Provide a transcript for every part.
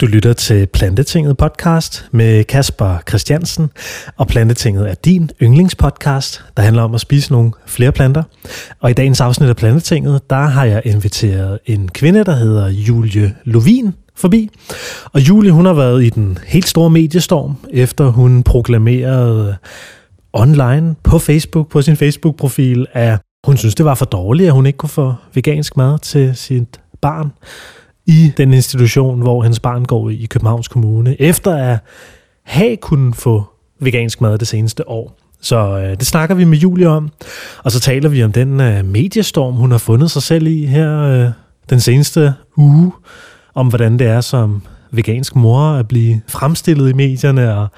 Du lytter til Plantetinget podcast med Kasper Christiansen, og Plantetinget er din yndlingspodcast, der handler om at spise nogle flere planter. Og i dagens afsnit af Plantetinget, der har jeg inviteret en kvinde, der hedder Julie Lovin forbi. Og Julie, hun har været i den helt store mediestorm, efter hun proklamerede online på Facebook, på sin Facebook-profil, at hun synes, det var for dårligt, at hun ikke kunne få vegansk mad til sit barn i den institution, hvor hendes barn går i Københavns Kommune, efter at have kunnet få vegansk mad det seneste år. Så øh, det snakker vi med Julie om, og så taler vi om den øh, mediestorm, hun har fundet sig selv i her øh, den seneste uge, om hvordan det er som vegansk mor at blive fremstillet i medierne, og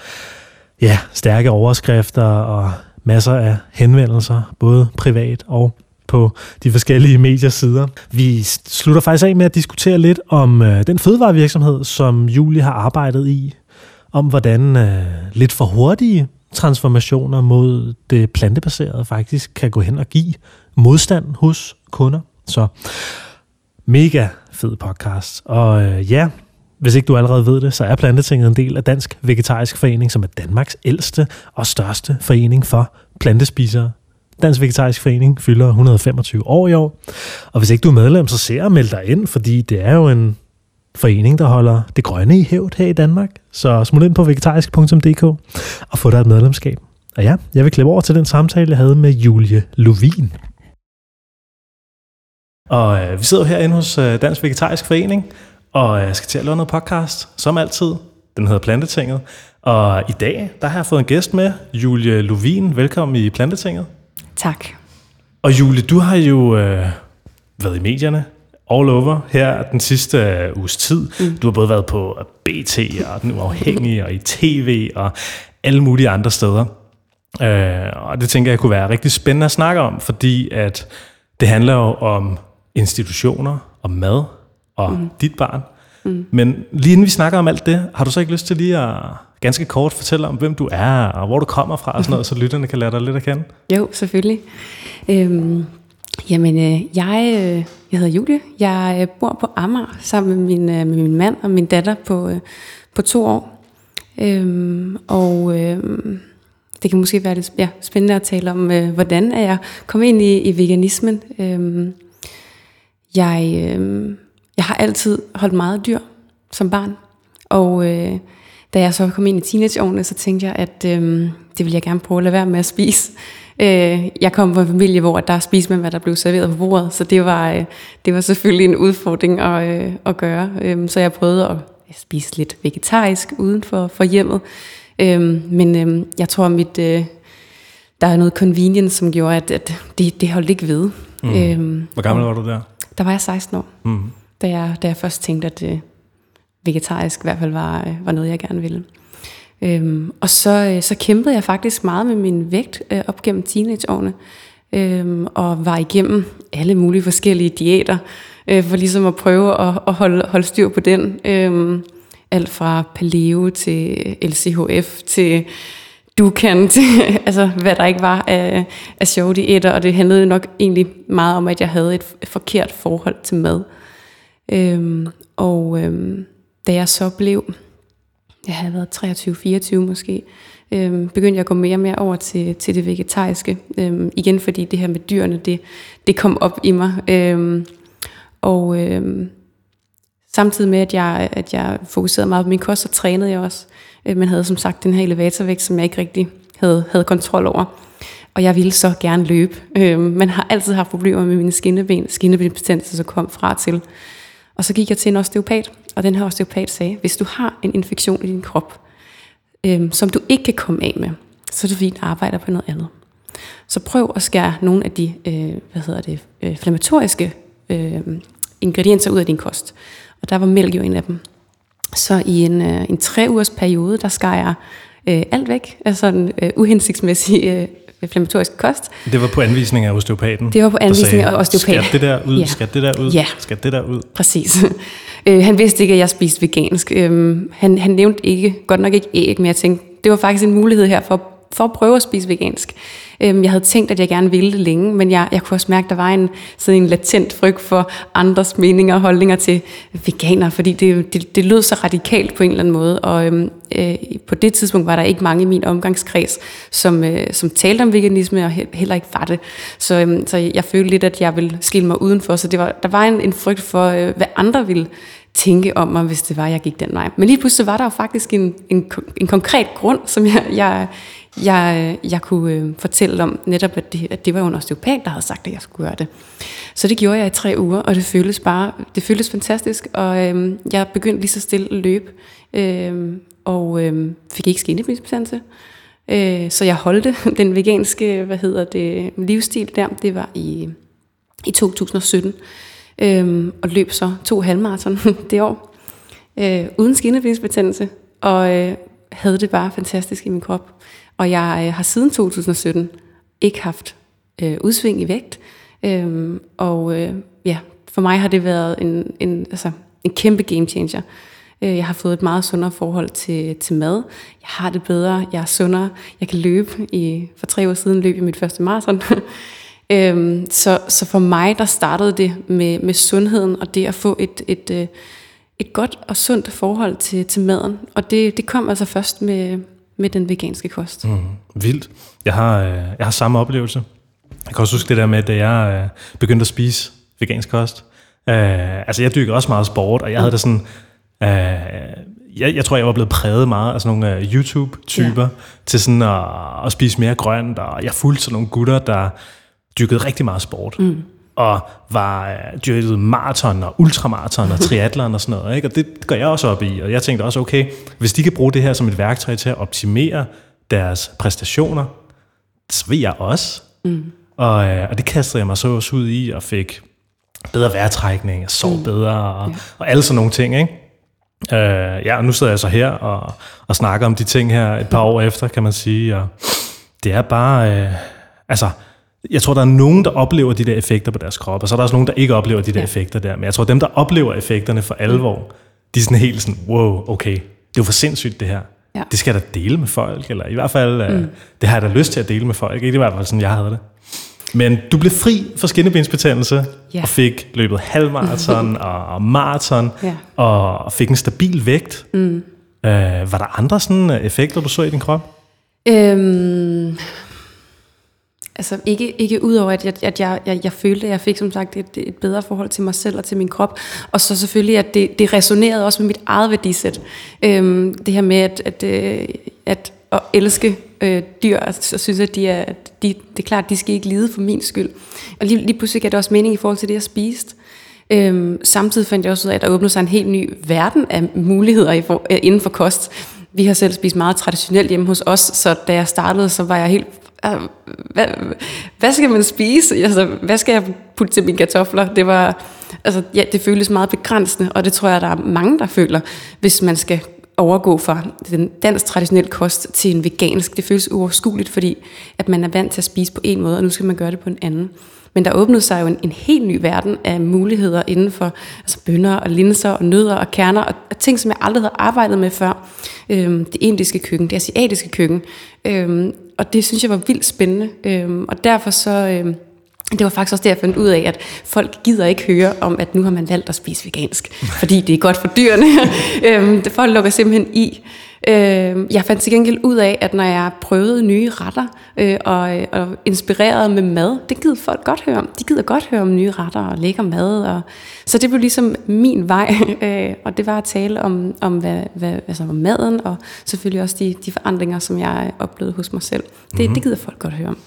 ja, stærke overskrifter og masser af henvendelser, både privat og på de forskellige mediesider. Vi slutter faktisk af med at diskutere lidt om øh, den fødevarevirksomhed, som Julie har arbejdet i, om hvordan øh, lidt for hurtige transformationer mod det plantebaserede faktisk kan gå hen og give modstand hos kunder. Så mega fed podcast. Og øh, ja, hvis ikke du allerede ved det, så er Plantetinget en del af Dansk Vegetarisk Forening, som er Danmarks ældste og største forening for plantespisere. Dansk Vegetarisk Forening fylder 125 år i år. Og hvis ikke du er medlem, så ser og meld dig ind, fordi det er jo en forening, der holder det grønne i hævd her i Danmark. Så smut ind på vegetarisk.dk og få dig et medlemskab. Og ja, jeg vil klippe over til den samtale, jeg havde med Julie Lovin. Og øh, vi sidder herinde hos øh, Dansk Vegetarisk Forening, og jeg skal til at lave noget podcast, som altid. Den hedder Plantetinget. Og i dag, der har jeg fået en gæst med, Julie Lovin. Velkommen i Plantetinget. Tak. Og Julie, du har jo øh, været i medierne all over her den sidste øh, uges tid. Mm. Du har både været på BT og Den Uafhængige og i tv og alle mulige andre steder. Øh, og det tænker jeg kunne være rigtig spændende at snakke om, fordi at det handler jo om institutioner, om mad og mm. dit barn. Mm. Men lige inden vi snakker om alt det, har du så ikke lyst til lige at ganske kort fortælle om, hvem du er, og hvor du kommer fra, og sådan noget, så lytterne kan lære dig lidt at kende? Jo, selvfølgelig. Øhm, jamen, øh, jeg, øh, jeg hedder Julie. Jeg øh, bor på Amager sammen med min, øh, med min mand og min datter på, øh, på to år. Øhm, og øh, det kan måske være lidt ja, spændende at tale om, øh, hvordan er jeg kommet ind i, i veganismen. Øhm, jeg, øh, jeg har altid holdt meget dyr som barn, og øh, da jeg så kom ind i teenageårene, så tænkte jeg, at øh, det ville jeg gerne prøve at lade være med at spise. Øh, jeg kom fra en familie, hvor der spiste man, hvad der blev serveret på bordet, så det var, øh, det var selvfølgelig en udfordring at, øh, at gøre. Øh, så jeg prøvede at spise lidt vegetarisk uden for, for hjemmet. Øh, men øh, jeg tror, mit, øh, der er noget convenience, som gjorde, at, at det, det holdt ikke ved. Mm. Øh, Hvor gammel var du der? Der var jeg 16 år, mm. da, jeg, da jeg først tænkte, at øh, vegetarisk i hvert fald var, øh, var noget, jeg gerne ville. Øhm, og så, øh, så kæmpede jeg faktisk meget med min vægt øh, op gennem teenageårene, øhm, og var igennem alle mulige forskellige diæter, øh, for ligesom at prøve at, at holde, holde styr på den. Øhm, alt fra paleo til LCHF til du kan til, altså hvad der ikke var af, af sjove diæter, og det handlede nok egentlig meget om, at jeg havde et forkert forhold til mad. Øhm, og øhm, da jeg så blev, jeg havde været 23-24 måske, øhm, begyndte jeg at gå mere og mere over til, til det vegetariske. Øhm, igen fordi det her med dyrene, det, det kom op i mig. Øhm, og øhm, samtidig med, at jeg, at jeg fokuserede meget på min kost, så trænede jeg også. Øh, men havde som sagt den her elevatorvægt, som jeg ikke rigtig havde, havde kontrol over. Og jeg ville så gerne løbe. Øhm, man har altid haft problemer med mine skinneben, skinnebenbetændelse, så kom fra til. Og så gik jeg til en osteopat, og den her osteopat sagde, hvis du har en infektion i din krop, øh, som du ikke kan komme af med, så er det fint den arbejder på noget andet. Så prøv at skære nogle af de øh, hvad hedder det, øh, inflammatoriske øh, ingredienser ud af din kost. Og der var mælk jo en af dem. Så i en, øh, en tre ugers periode, der skar jeg øh, alt væk af sådan øh, uhensigtsmæssig øh, inflammatorisk kost. Det var på anvisning af osteopaten? Det var på anvisning af osteopaten. Skal det der ud? Ja. Skal det der ud? Ja. Skal det der ud? Præcis. Øh, han vidste ikke, at jeg spiste vegansk. Øh, han, han nævnte ikke, godt nok ikke æg, men jeg tænkte, det var faktisk en mulighed her for for at prøve at spise vegansk. Øhm, jeg havde tænkt, at jeg gerne ville det længe, men jeg, jeg kunne også mærke, at der var en, sådan en latent frygt for andres meninger og holdninger til veganer, fordi det, det, det lød så radikalt på en eller anden måde. Og øhm, øh, på det tidspunkt var der ikke mange i min omgangskreds, som, øh, som talte om veganisme, og heller ikke var det. Så, øhm, så jeg følte lidt, at jeg ville skille mig udenfor. Så det var, der var en, en frygt for, øh, hvad andre ville tænke om mig, hvis det var, jeg gik den vej. Men lige pludselig var der jo faktisk en, en, en konkret grund, som jeg, jeg, jeg, øh, jeg kunne øh, fortælle om, netop at det, at det var jo en osteopat, der havde sagt, at jeg skulle gøre det. Så det gjorde jeg i tre uger, og det føltes bare, det føltes fantastisk, og øh, jeg begyndte lige så stille at løbe, øh, og øh, fik ikke skinnebensbetændelse. Øh, så jeg holdte den veganske, hvad hedder det, livsstil der, det var i, i 2017 øh, og løb så to halvmarathon det år, øh, uden skinnebensbetændelse, og øh, havde det bare fantastisk i min krop. Og jeg øh, har siden 2017 ikke haft øh, udsving i vægt, Øhm, og øh, ja, for mig har det været en, en, altså, en kæmpe game changer. Øh, jeg har fået et meget sundere forhold til, til mad. Jeg har det bedre, jeg er sundere. Jeg kan løbe. I, for tre år siden løb jeg mit første maraton. Øhm, så, så for mig, der startede det med, med sundheden, og det at få et, et, et, et godt og sundt forhold til, til maden. Og det, det kom altså først med, med den veganske kost. Mm, vildt. Jeg har, øh, jeg har samme oplevelse. Jeg kan også huske det der med, da jeg øh, begyndte at spise vegansk kost. Uh, altså jeg dykker også meget sport, og jeg havde det sådan... Uh, jeg, jeg tror, jeg var blevet præget meget af sådan nogle uh, YouTube-typer ja. til sådan at, at spise mere grønt, og jeg fulgte sådan nogle gutter, der dyrkede rigtig meget sport. Mm. Og var øh, dyrket maraton og ultramaraton og triathlon og sådan noget. Ikke? Og det går jeg også op i. Og jeg tænkte også, okay, hvis de kan bruge det her som et værktøj til at optimere deres præstationer, så vil jeg også. Mm. Og, øh, og det kastede jeg mig så også ud i, og fik bedre vejrtrækning, og sov mm. bedre, og, ja. og alle sådan nogle ting. Ikke? Uh, ja, og nu sidder jeg så her og, og snakker om de ting her et par år efter, kan man sige. Og det er bare... Uh, altså, jeg tror, der er nogen, der oplever de der effekter på deres krop, og så er der også nogen, der ikke oplever de der ja. effekter der. Men jeg tror, dem, der oplever effekterne for alvor, de er sådan helt sådan, wow, okay, det er jo for sindssygt det her. Ja. Det skal jeg da dele med folk, eller i hvert fald, øh, mm. det har jeg da lyst til at dele med folk. Ikke? Det er i hvert fald sådan, jeg havde det. Men du blev fri for skinnebensbetændelse, ja. og fik løbet halvmarathon og, maraton, ja. og fik en stabil vægt. Mm. Uh, var der andre sådan øh, effekter, du så i din krop? Øhm, Altså ikke, ikke udover, at, jeg, at jeg, jeg, jeg følte, at jeg fik som sagt et, et bedre forhold til mig selv og til min krop. Og så selvfølgelig, at det, det resonerede også med mit eget værdisæt. Øhm, det her med, at, at, at, at, at elske øh, dyr, og så synes jeg, at de er, de, det er klart, at de skal ikke lide for min skyld. Og lige, lige pludselig gav det også mening i forhold til det, jeg spiste. Øhm, samtidig fandt jeg også ud af, at der åbnede sig en helt ny verden af muligheder i for, øh, inden for kost. Vi har selv spist meget traditionelt hjemme hos os, så da jeg startede, så var jeg helt Ah, hvad, hvad skal man spise? Altså, hvad skal jeg putte til mine kartofler? Det var, altså, ja, det føles meget begrænsende, og det tror jeg, der er mange, der føler, hvis man skal overgå fra den dansk traditionel kost til en vegansk. Det føles uoverskueligt, fordi at man er vant til at spise på en måde, og nu skal man gøre det på en anden. Men der åbnede sig jo en, en helt ny verden af muligheder inden for altså bønner og linser og nødder og kerner og, og ting, som jeg aldrig havde arbejdet med før. Øhm, det indiske køkken, det asiatiske køkken. Øhm, og det synes jeg var vildt spændende. Øhm, og derfor så... Øhm, det var faktisk også det, jeg fandt ud af, at folk gider ikke høre om, at nu har man valgt at spise vegansk, fordi det er godt for dyrene. øhm, folk lukker simpelthen i. Øh, jeg fandt til gengæld ud af, at når jeg prøvede nye retter øh, og, og inspireret med mad, det gider folk godt høre om. De gider godt høre om nye retter og lækker mad. Og, så det blev ligesom min vej, øh, og det var at tale om, om hvad, hvad, altså om maden, og selvfølgelig også de, de forandringer, som jeg oplevede hos mig selv. Det, mm-hmm. det gider folk godt høre om.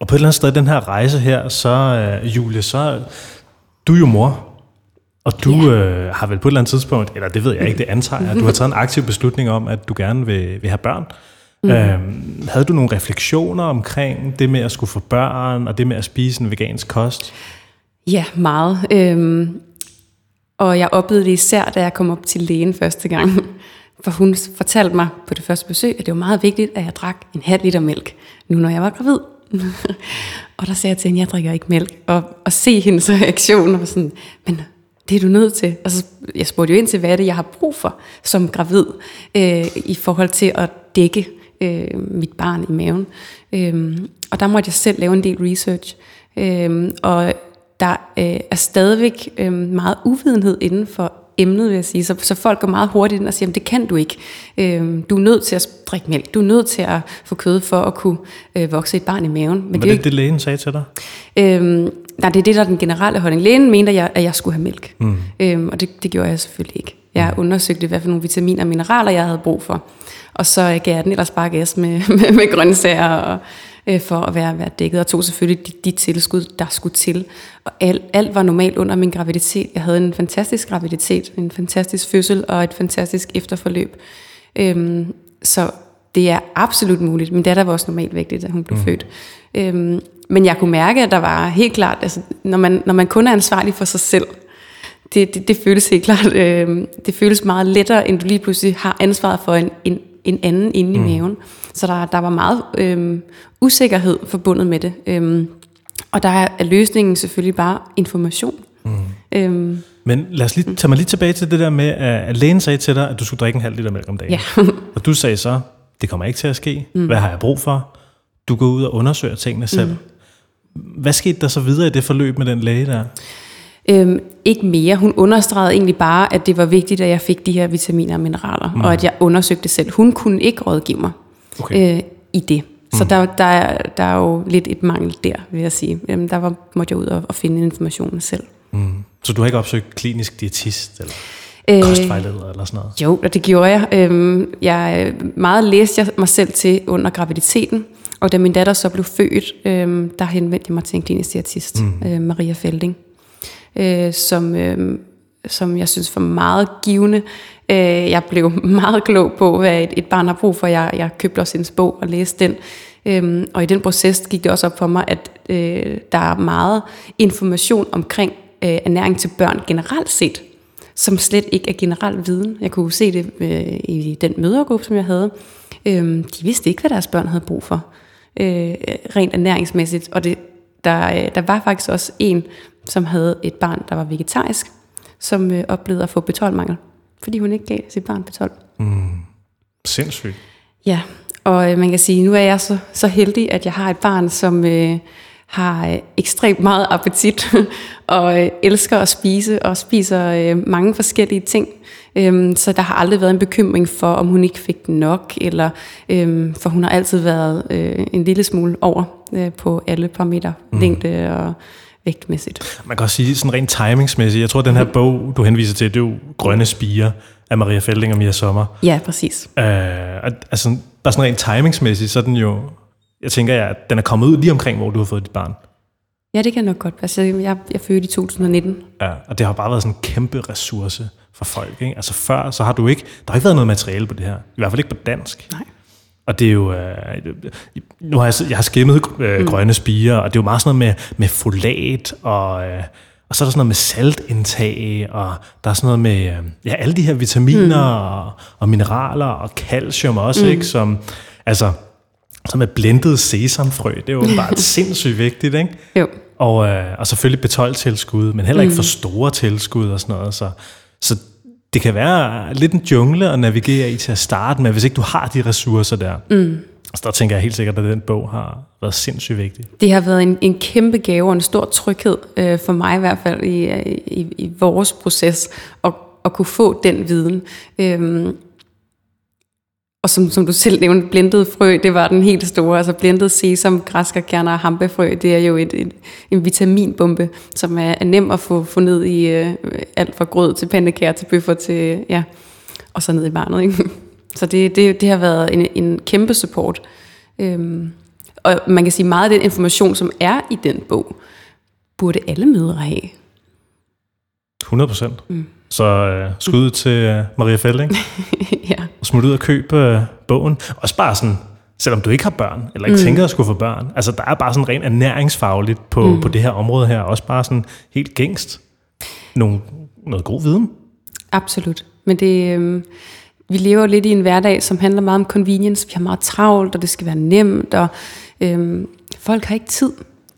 Og på et eller andet sted, den her rejse her, så uh, Julie, så du er jo mor, og du yeah. øh, har vel på et eller andet tidspunkt, eller det ved jeg ikke, det antager jeg, du har taget en aktiv beslutning om, at du gerne vil, vil have børn. Mm. Øhm, havde du nogle refleksioner omkring det med at skulle få børn, og det med at spise en vegansk kost? Ja, meget. Øhm, og jeg oplevede det især, da jeg kom op til lægen første gang. For hun fortalte mig på det første besøg, at det var meget vigtigt, at jeg drak en halv liter mælk, nu når jeg var gravid. og der sagde jeg til hende, at jeg drikker ikke mælk. Og, og se hendes reaktion, og sådan, men det er du nødt til. Altså, jeg spurgte jo ind til, hvad er det, jeg har brug for som gravid, øh, i forhold til at dække øh, mit barn i maven. Øh, og der måtte jeg selv lave en del research. Øh, og der øh, er stadigvæk øh, meget uvidenhed inden for emnet, vil jeg sige. Så, så folk går meget hurtigt ind og siger, det kan du ikke. Øh, du er nødt til at drikke mælk. Du er nødt til at få kød for at kunne øh, vokse et barn i maven. Men Var det, det, det lægen sagde til dig? Øh, nej, det er det, der er den generelle holdning. Lægen mente, at jeg, at jeg skulle have mælk. Mm. Øh, og det, det gjorde jeg selvfølgelig ikke. Jeg undersøgte, hvad for nogle vitaminer og mineraler, jeg havde brug for. Og så gav jeg den ellers bare gas med, med, med grøntsager og, øh, for at være, være dækket, og tog selvfølgelig de, de tilskud, der skulle til. Og alt, alt var normalt under min graviditet. Jeg havde en fantastisk graviditet, en fantastisk fødsel og et fantastisk efterforløb. Øhm, så det er absolut muligt. Min datter var også normalt vigtigt, da hun blev mm. født. Øhm, men jeg kunne mærke, at der var helt klart, altså, når, man, når man kun er ansvarlig for sig selv, det, det, det føles helt klart, øh, det føles meget lettere, end du lige pludselig har ansvaret for en, en, en anden inde mm. i maven. Så der, der var meget øh, usikkerhed forbundet med det. Øh, og der er løsningen selvfølgelig bare information. Mm. Øhm, Men lad os lige, tage mig lige tilbage til det der med, at lægen sagde til dig, at du skulle drikke en halv liter mælk om dagen. Ja. og du sagde så, det kommer ikke til at ske. Mm. Hvad har jeg brug for? Du går ud og undersøger tingene selv. Mm. Hvad skete der så videre i det forløb med den læge der? Øhm, ikke mere. Hun understregede egentlig bare, at det var vigtigt, at jeg fik de her vitaminer og mineraler, mm. og at jeg undersøgte selv. Hun kunne ikke rådgive mig okay. øh, i det. Så mm. der, der, er, der er jo lidt et mangel der, vil jeg sige. Øhm, der var, måtte jeg ud og, og finde informationen selv. Mm. Så du har ikke opsøgt klinisk diætist eller øh, kostvejleder eller sådan noget? Jo, og det gjorde jeg. Øhm, jeg meget læste jeg mig selv til under graviditeten, og da min datter så blev født, øhm, der henvendte jeg mig til en klinisk diætist, mm. øh, Maria Felding øh, som, øh, som jeg synes var meget givende. Øh, jeg blev meget klog på, hvad et, et barn har brug for. Jeg, jeg købte også hendes bog og læste den. Øh, og i den proces gik det også op for mig, at øh, der er meget information omkring øh, ernæring til børn generelt set, som slet ikke er generel viden. Jeg kunne se det øh, i den mødergruppe, som jeg havde. Øh, de vidste ikke, hvad deres børn havde brug for, øh, rent ernæringsmæssigt. Og det, der, øh, der var faktisk også en, som havde et barn, der var vegetarisk, som øh, oplevede at få B12-mangel, fordi hun ikke gav sit barn B12. Mm. Sindssygt. Ja, og øh, man kan sige, nu er jeg så, så heldig, at jeg har et barn, som øh, har øh, ekstremt meget appetit, og øh, elsker at spise, og spiser øh, mange forskellige ting. Øhm, så der har aldrig været en bekymring for, om hun ikke fik nok, eller øhm, for hun har altid været øh, en lille smule over øh, på alle parametre, mm. længde og vægtmæssigt. Man kan også sige sådan rent timingsmæssigt, jeg tror, at den her bog, du henviser til, det er jo Grønne Spiger af Maria Felding og Mia Sommer. Ja, præcis. Øh, altså, bare sådan rent timingsmæssigt, så er den jo, jeg tænker, at den er kommet ud lige omkring, hvor du har fået dit barn. Ja, det kan nok godt Altså, Jeg, jeg fødte i 2019. Ja, og det har bare været sådan en kæmpe ressource for folk. Ikke? Altså før, så har du ikke, der har ikke været noget materiale på det her. I hvert fald ikke på dansk. Nej. Og det er jo, øh, nu har jeg, jeg har skimmet øh, mm. grønne spiger, og det er jo meget sådan noget med, med folat, og, øh, og så er der sådan noget med saltindtag, og der er sådan noget med øh, ja, alle de her vitaminer mm. og, og mineraler og calcium også, mm. ikke, som, altså, som er blendet sesamfrø. Det er jo bare sindssygt vigtigt, ikke? Jo. Og, øh, og selvfølgelig B12-tilskud, men heller ikke mm. for store tilskud og sådan noget. Så, så det kan være lidt en jungle at navigere i til at starte med, hvis ikke du har de ressourcer der. Mm. Så der tænker jeg helt sikkert, at den bog har været sindssygt vigtig. Det har været en, en kæmpe gave og en stor tryghed, øh, for mig i hvert fald, i, i, i vores proces, at, at kunne få den viden. Øhm, og som, som du selv nævnte, blindet frø, det var den helt store. Altså blindet sesam, græskarkerner og hampefrø, det er jo et, et, en vitaminbombe, som er, er nem at få, få ned i øh, alt fra grød til pandekager til bøffer til, ja, og så ned i barnet. Ikke? Så det, det, det har været en, en kæmpe support. Øhm, og man kan sige, meget af den information, som er i den bog, burde alle mødre have. 100 procent. Mm. Så øh, skud til øh, Maria Felding. ja. Og smut ud og købe øh, bogen. Også bare sådan, selvom du ikke har børn, eller ikke mm. tænker at skulle få børn. Altså, der er bare sådan rent ernæringsfagligt på, mm. på det her område her. Også bare sådan helt gængst. Nogle, noget god viden. Absolut. Men det... Øh, vi lever lidt i en hverdag, som handler meget om convenience. Vi har meget travlt, og det skal være nemt, og øh, folk har ikke tid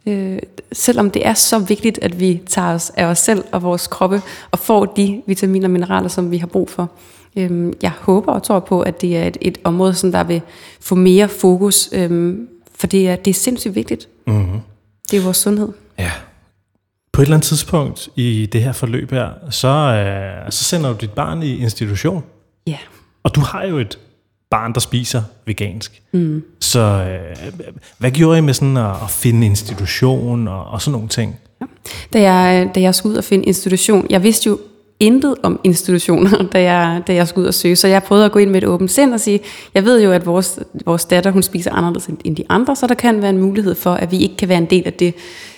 Øh, selvom det er så vigtigt, at vi tager os af os selv og vores kroppe og får de vitaminer og mineraler, som vi har brug for, Øhm, jeg håber og tror på, at det er et, et område, som der vil få mere fokus, øhm, for det er, det er sindssygt vigtigt. Mm-hmm. Det er vores sundhed. Ja. På et eller andet tidspunkt i det her forløb her, så, øh, så sender du dit barn i institution. Ja. Og du har jo et barn, der spiser vegansk. Mm. Så øh, hvad gjorde I med sådan at, at finde institution og, og sådan nogle ting? Ja. Da, jeg, da jeg skulle ud og finde institution, jeg vidste jo intet om institutioner, da jeg, da jeg skulle ud og søge. Så jeg prøvede at gå ind med et åbent sind og sige, jeg ved jo, at vores, vores datter, hun spiser anderledes end de andre, så der kan være en mulighed for, at vi ikke kan være en del af det,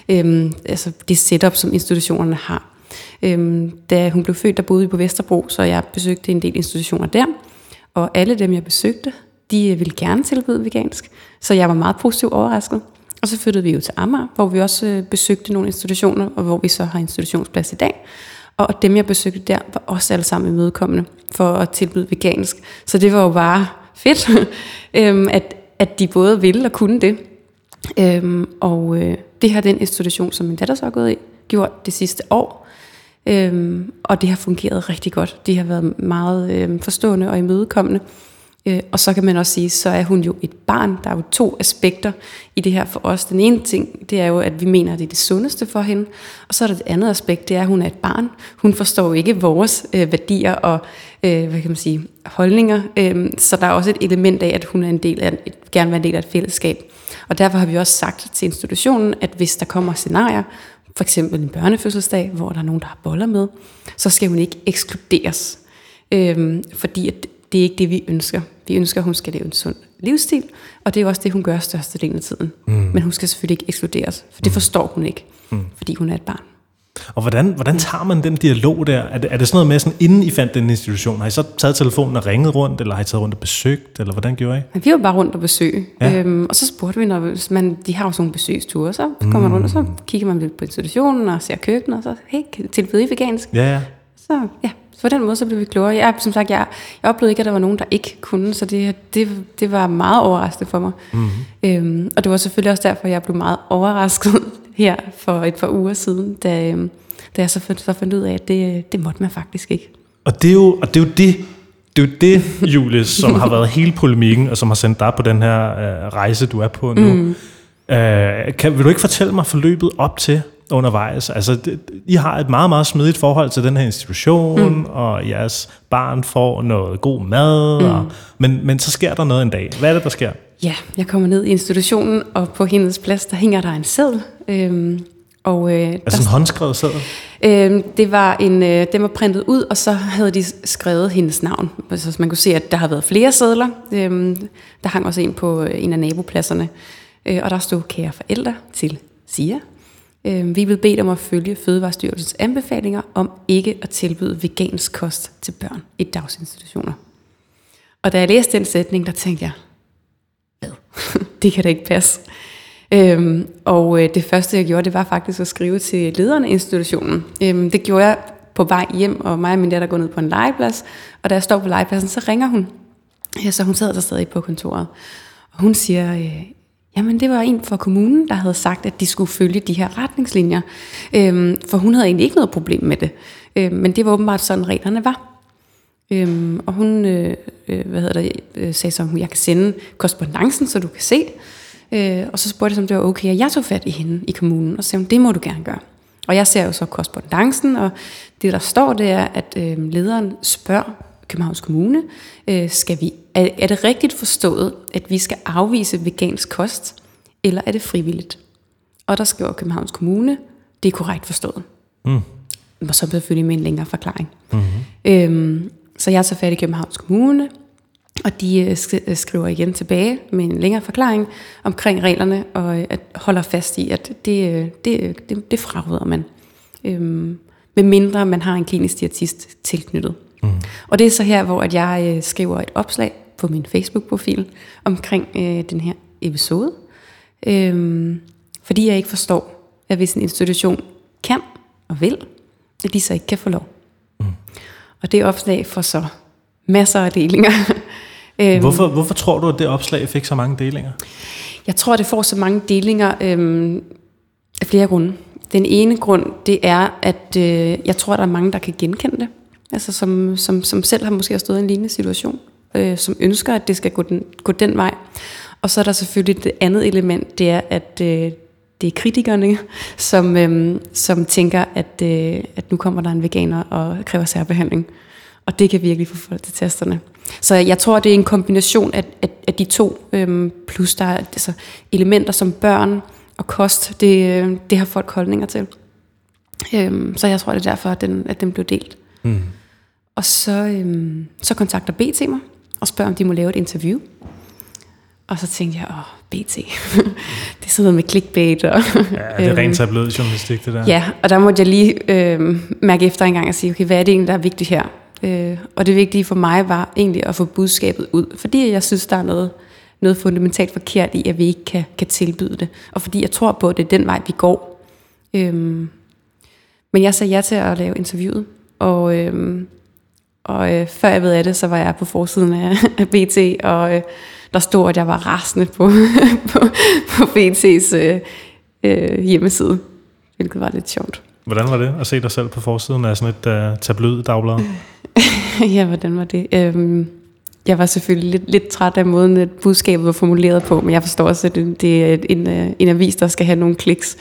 øhm, altså det setup, som institutionerne har. Øhm, da hun blev født, der boede vi på Vesterbro, så jeg besøgte en del institutioner der. Og alle dem, jeg besøgte, de øh, ville gerne tilbyde vegansk. Så jeg var meget positivt overrasket. Og så flyttede vi jo til Amager, hvor vi også øh, besøgte nogle institutioner, og hvor vi så har institutionsplads i dag. Og dem, jeg besøgte der, var også alle sammen imødekommende for at tilbyde vegansk. Så det var jo bare fedt, øhm, at, at de både ville og kunne det. Øhm, og øh, det har den institution, som min datter så har gået i, gjort det sidste år. Øhm, og det har fungeret rigtig godt. De har været meget øhm, forstående og imødekommende. Øh, og så kan man også sige, så er hun jo et barn. Der er jo to aspekter i det her for os. Den ene ting, det er jo, at vi mener, at det er det sundeste for hende. Og så er der det andet aspekt, det er, at hun er et barn. Hun forstår ikke vores øh, værdier og øh, hvad kan man sige, holdninger. Øh, så der er også et element af, at hun er en del af, et, gerne vil være en del af et fællesskab. Og derfor har vi også sagt til institutionen, at hvis der kommer scenarier, for eksempel en børnefødselsdag, hvor der er nogen, der har boller med, så skal hun ikke ekskluderes. Øhm, fordi at det er ikke det, vi ønsker. Vi ønsker, at hun skal leve en sund livsstil, og det er også det, hun gør størstedelen af tiden. Mm. Men hun skal selvfølgelig ikke ekskluderes, for det mm. forstår hun ikke, mm. fordi hun er et barn. Og hvordan, hvordan tager man den dialog der? Er det, er det sådan noget med, sådan, inden I fandt den institution, har I så taget telefonen og ringet rundt, eller har I taget rundt og besøgt, eller hvordan gjorde I? Vi var bare rundt og besøge, ja. øhm, og så spurgte vi, når man, de har jo sådan nogle besøgsture, så kommer man rundt, og så mm. kigger man lidt på institutionen og ser køkkenet, og så, hey, tilbyder I vegansk? Ja, ja. Så ja, så på den måde så blev vi klogere. Jeg, som sagt, jeg, jeg oplevede ikke, at der var nogen, der ikke kunne, så det, det, det var meget overraskende for mig. Mm-hmm. Øhm, og det var selvfølgelig også derfor, jeg blev meget overrasket her for et par uger siden, da, øhm, da jeg så, fandt, så fandt ud af, at det, det måtte man faktisk ikke. Og det er jo, og det, er jo det, det er jo det, Julie, som har været hele polemikken, og som har sendt dig på den her øh, rejse, du er på nu. Mm. Øh, kan, vil du ikke fortælle mig forløbet op til, undervejs. Altså, det, I har et meget, meget smidigt forhold til den her institution, mm. og jeres barn får noget god mad, mm. og, men, men så sker der noget en dag. Hvad er det, der sker? Ja, jeg kommer ned i institutionen, og på hendes plads, der hænger der en seddel. Øhm, og, øh, altså en håndskrevet seddel? Øhm, det var en, øh, den var printet ud, og så havde de skrevet hendes navn. Altså, så man kunne se, at der har været flere sædler. Øhm, der hang også en på øh, en af nabopladserne. Øh, og der stod kære forældre til Sia, Øh, vi blevet bedt om at følge Fødevarestyrelsens anbefalinger om ikke at tilbyde vegansk kost til børn i dagsinstitutioner. Og da jeg læste den sætning, der tænkte jeg? det kan da ikke passe. Øhm, og øh, det første, jeg gjorde, det var faktisk at skrive til lederen af institutionen. Øhm, det gjorde jeg på vej hjem, og mig og min datter går ned på en legeplads. Og da jeg står på legepladsen, så ringer hun. Ja, så hun sad der stadig på kontoret. Og hun siger, øh, Jamen, det var en fra kommunen, der havde sagt, at de skulle følge de her retningslinjer. Øhm, for hun havde egentlig ikke noget problem med det. Øhm, men det var åbenbart sådan, reglerne var. Øhm, og hun øh, øh, hvad hedder det, øh, sagde så, at jeg kan sende korrespondancen, så du kan se. Øh, og så spurgte jeg, om det var okay, at jeg tog fat i hende i kommunen. Og så sagde hun, det må du gerne gøre. Og jeg ser jo så korrespondancen, og det der står, det er, at øh, lederen spørger Københavns Kommune, øh, skal vi, er, er det rigtigt forstået, at vi skal afvise vegansk kost, eller er det frivilligt? Og der skriver Københavns Kommune, det er korrekt forstået. Mm. Og så selvfølgelig med en længere forklaring. Mm-hmm. Øhm, så jeg tager fat i Københavns Kommune, og de øh, øh, skriver igen tilbage med en længere forklaring omkring reglerne, og øh, at holder fast i, at det, det, det, det fraråder man. Øhm, med mindre man har en klinisk diætist tilknyttet. Mm. Og det er så her, hvor at jeg øh, skriver et opslag på min Facebook-profil omkring øh, den her episode. Øhm, fordi jeg ikke forstår, at hvis en institution kan og vil, at de så ikke kan få lov. Mm. Og det opslag får så masser af delinger. øhm, hvorfor, hvorfor tror du, at det opslag fik så mange delinger? Jeg tror, det får så mange delinger øhm, af flere grunde. Den ene grund, det er, at øh, jeg tror, der er mange, der kan genkende det. altså som, som, som selv har måske stået i en lignende situation, øh, som ønsker, at det skal gå den, gå den vej. Og så er der selvfølgelig det andet element, det er, at øh, det er kritikerne, som, øh, som tænker, at, øh, at nu kommer der en veganer og kræver særbehandling. Og det kan virkelig få folk til testerne. Så jeg tror, det er en kombination af, af, af de to, øh, plus der er altså, elementer som børn og kost, det, øh, det har folk holdninger til. Øh, så jeg tror, det er derfor, at den, at den blev delt. Mm. Og så, øh, så kontakter BT mig og spørger, om de må lave et interview. Og så tænkte jeg, åh, BT, det er sådan noget med clickbait. Og, ja, det er rent tabloid journalistik, det der. Ja, og der måtte jeg lige øh, mærke efter en gang og sige, okay, hvad er det egentlig, der er vigtigt her? Øh, og det vigtige for mig var egentlig at få budskabet ud, fordi jeg synes, der er noget, noget fundamentalt forkert i, at vi ikke kan, kan tilbyde det. Og fordi jeg tror på, at det er den vej, vi går. Øh, men jeg sagde ja til at lave interviewet, og... Øh, og øh, før jeg ved af det, så var jeg på forsiden af, af BT, og øh, der stod, at jeg var rasende på, på, på BT's øh, øh, hjemmeside, hvilket var lidt sjovt. Hvordan var det at se dig selv på forsiden af sådan et uh, tabloid dagblad? ja, hvordan var det? Øhm, jeg var selvfølgelig lidt, lidt træt af måden, at budskabet var formuleret på, men jeg forstår også, at det, det er en, øh, en avis, der skal have nogle kliks.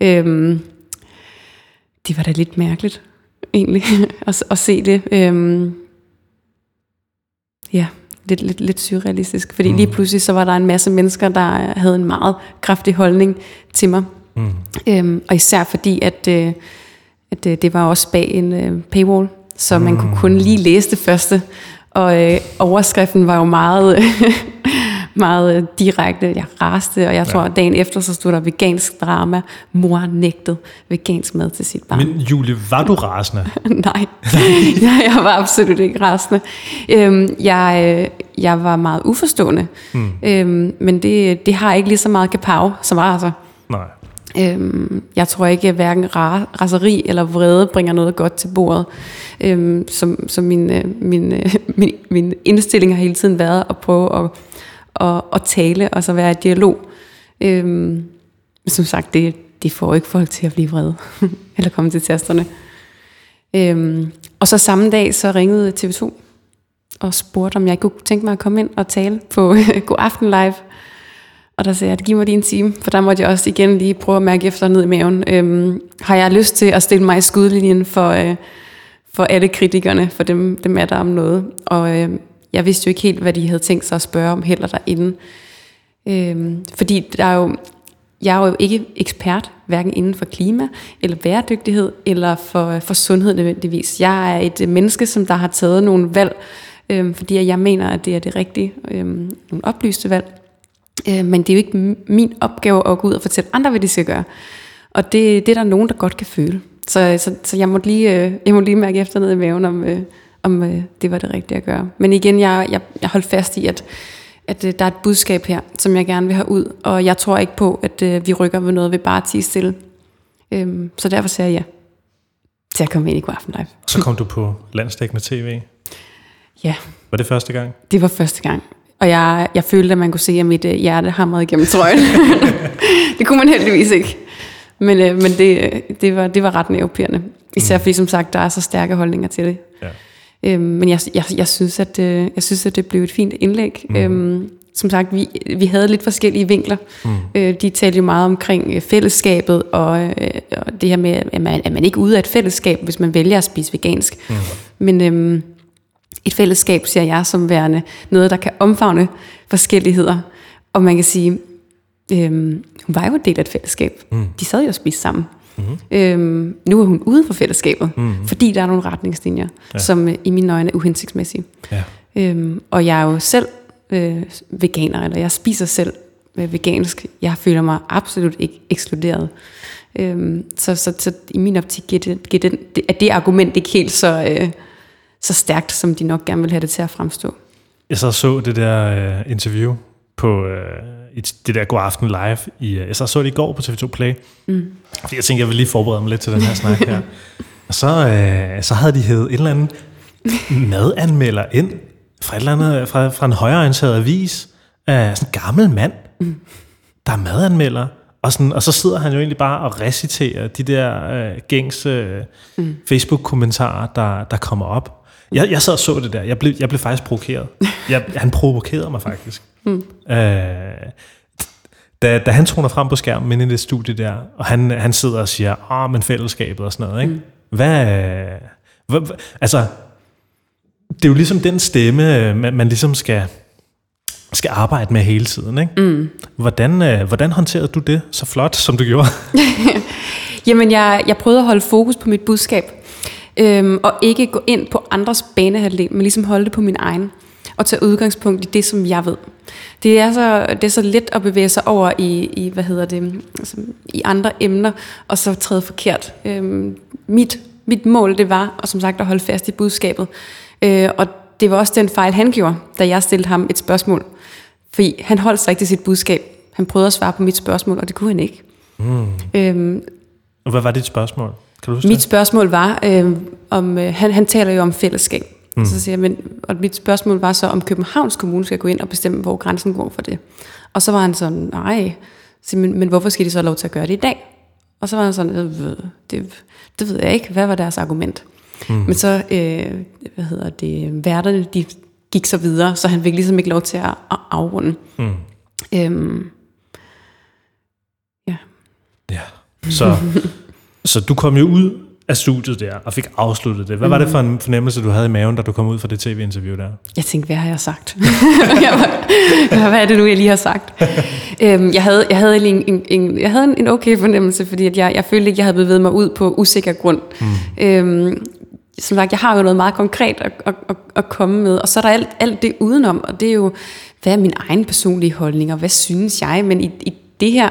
Øhm, det var da lidt mærkeligt egentlig, at, at se det. Øhm, ja, lidt, lidt, lidt surrealistisk. Fordi mm. lige pludselig så var der en masse mennesker, der havde en meget kraftig holdning til mig. Mm. Øhm, og især fordi, at, øh, at øh, det var også bag en øh, paywall, så man kunne kun lige læse det første. Og øh, overskriften var jo meget meget øh, direkte. Jeg raste, og jeg tror, at dagen efter, så stod der vegansk drama. Mor nægtet vegansk mad til sit barn. Men Julie, var du rasende? Nej, jeg, jeg var absolut ikke rasende. Øhm, jeg, øh, jeg var meget uforstående. Hmm. Øhm, men det, det har ikke lige så meget kapav som altså. Nej. Øhm, jeg tror ikke, at hverken raseri eller vrede bringer noget godt til bordet. Øhm, som, som min, øh, min, min, min indstilling har hele tiden været at prøve at og, og tale, og så være i dialog. Øhm, som sagt, det, det får ikke folk til at blive vrede, eller komme til tasterne. Øhm, og så samme dag, så ringede TV2 og spurgte, om jeg kunne tænke mig at komme ind og tale på God Aften Live. Og der sagde jeg, giv mig lige en time, for der måtte jeg også igen lige prøve at mærke efter ned i maven. Øhm, har jeg lyst til at stille mig i skudlinjen for, øh, for alle kritikerne, for dem, dem er der om noget. Og øh, jeg vidste jo ikke helt, hvad de havde tænkt sig at spørge om heller derinde. Øhm, fordi der er jo, jeg er jo ikke ekspert, hverken inden for klima, eller bæredygtighed, eller for, for sundhed nødvendigvis. Jeg er et menneske, som der har taget nogle valg, øhm, fordi jeg mener, at det er det rigtige, øhm, nogle oplyste valg. Øhm, men det er jo ikke min opgave at gå ud og fortælle andre, hvad de skal gøre. Og det, det er der nogen, der godt kan føle. Så, så, så jeg, må lige, øh, jeg må lige mærke efter ned i maven, om, øh, om øh, det var det rigtige at gøre. Men igen, jeg, jeg, jeg holdt fast i, at, at øh, der er et budskab her, som jeg gerne vil have ud, og jeg tror ikke på, at øh, vi rykker ved noget ved bare at tige stille. Øhm, så derfor siger jeg ja til at komme ind i God Aften Live. Så kom du på landsdækkende tv? Ja. Var det første gang? Det var første gang. Og jeg, jeg følte, at man kunne se, at mit øh, hjerte hamrede igennem trøjen. det kunne man heldigvis ikke. Men, øh, men det, det, var, det var ret nervepirrende. Især mm. fordi, som sagt, der er så stærke holdninger til det. Ja. Øhm, men jeg, jeg, jeg, synes, at, øh, jeg synes, at det blev et fint indlæg. Mm. Øhm, som sagt, vi, vi havde lidt forskellige vinkler. Mm. Øh, de talte jo meget omkring øh, fællesskabet, og, øh, og det her med, at man, at man ikke er ude af et fællesskab, hvis man vælger at spise vegansk. Mm. Men øhm, et fællesskab ser jeg som værende noget, der kan omfavne forskelligheder. Og man kan sige, øhm, hun var jo en del af et fællesskab. Mm. De sad jo og spiste sammen. Mm-hmm. Øhm, nu er hun ude for fællesskabet, mm-hmm. fordi der er nogle retningslinjer, ja. som øh, i mine øjne er uhensigtsmæssige. Ja. Øhm, og jeg er jo selv øh, veganer, eller jeg spiser selv øh, vegansk. Jeg føler mig absolut ikke ekskluderet. Øhm, så, så, så i min optik giver det, giver det, det, er det argument ikke helt så, øh, så stærkt, som de nok gerne vil have det til at fremstå. Jeg så så det der øh, interview på... Øh i det der God Aften Live. I, øh, jeg så, så det i går på TV2 Play. Mm. Fordi jeg tænkte, jeg vil lige forberede mig lidt til den her snak her. Og så, øh, så havde de hævet en eller anden madanmelder ind fra, et eller andet, fra, fra en højreorienteret avis af sådan en gammel mand, mm. der er madanmelder. og, sådan, og så sidder han jo egentlig bare og reciterer de der øh, gængse øh, mm. Facebook-kommentarer, der, der kommer op. Jeg, jeg sad og så det der. Jeg blev, jeg blev faktisk provokeret. Jeg, han provokerede mig faktisk. Mm. Øh, da, da han troner frem på skærmen inde i det studie der, og han, han sidder og siger, åh, ah, men fællesskabet og sådan noget, ikke? Mm. Hvad, hvad, altså, det er jo ligesom den stemme, man, man ligesom skal, skal arbejde med hele tiden. Ikke? Mm. Hvordan, øh, hvordan håndterede du det så flot, som du gjorde? Jamen, jeg, jeg prøvede at holde fokus på mit budskab, øhm, og ikke gå ind på andres banehalvdel, men ligesom holde det på min egen, og tage udgangspunkt i det, som jeg ved. Det er så, det er så let at bevæge sig over i, i hvad hedder det, altså, i andre emner, og så træde forkert. Øhm, mit, mit mål, det var, og som sagt, at holde fast i budskabet. Øh, og det var også den fejl, han gjorde, da jeg stillede ham et spørgsmål. Fordi han holdt sig ikke til sit budskab. Han prøvede at svare på mit spørgsmål, og det kunne han ikke. Mm. Øhm, og hvad var dit spørgsmål? Kan du huske mit det? spørgsmål var, øh, om øh, han, han taler jo om fællesskab. Mm. Så siger jeg, men, og mit spørgsmål var så, om Københavns Kommune skal gå ind og bestemme, hvor grænsen går for det. Og så var han sådan, nej, så, men, men hvorfor skal de så have lov til at gøre det i dag? Og så var han sådan, øh, det, det ved jeg ikke, hvad var deres argument? Mm. Men så, øh, hvad hedder det, værterne, de gik så videre, så han fik ligesom ikke lov til at, at afrunde. Mm. Øhm, ja. Ja, så, så du kom jo ud af studiet der, og fik afsluttet det. Hvad mm. var det for en fornemmelse, du havde i maven, da du kom ud fra det tv-interview der? Jeg tænkte, hvad har jeg sagt? hvad er det nu, jeg lige har sagt? øhm, jeg havde, jeg havde, en, en, en, jeg havde en okay fornemmelse, fordi at jeg, jeg følte ikke, jeg havde bevæget mig ud på usikker grund. Mm. Øhm, som sagt, jeg har jo noget meget konkret at, at, at, at komme med, og så er der alt, alt det udenom, og det er jo, hvad er min egen personlige holdning, og hvad synes jeg, men i, i det her,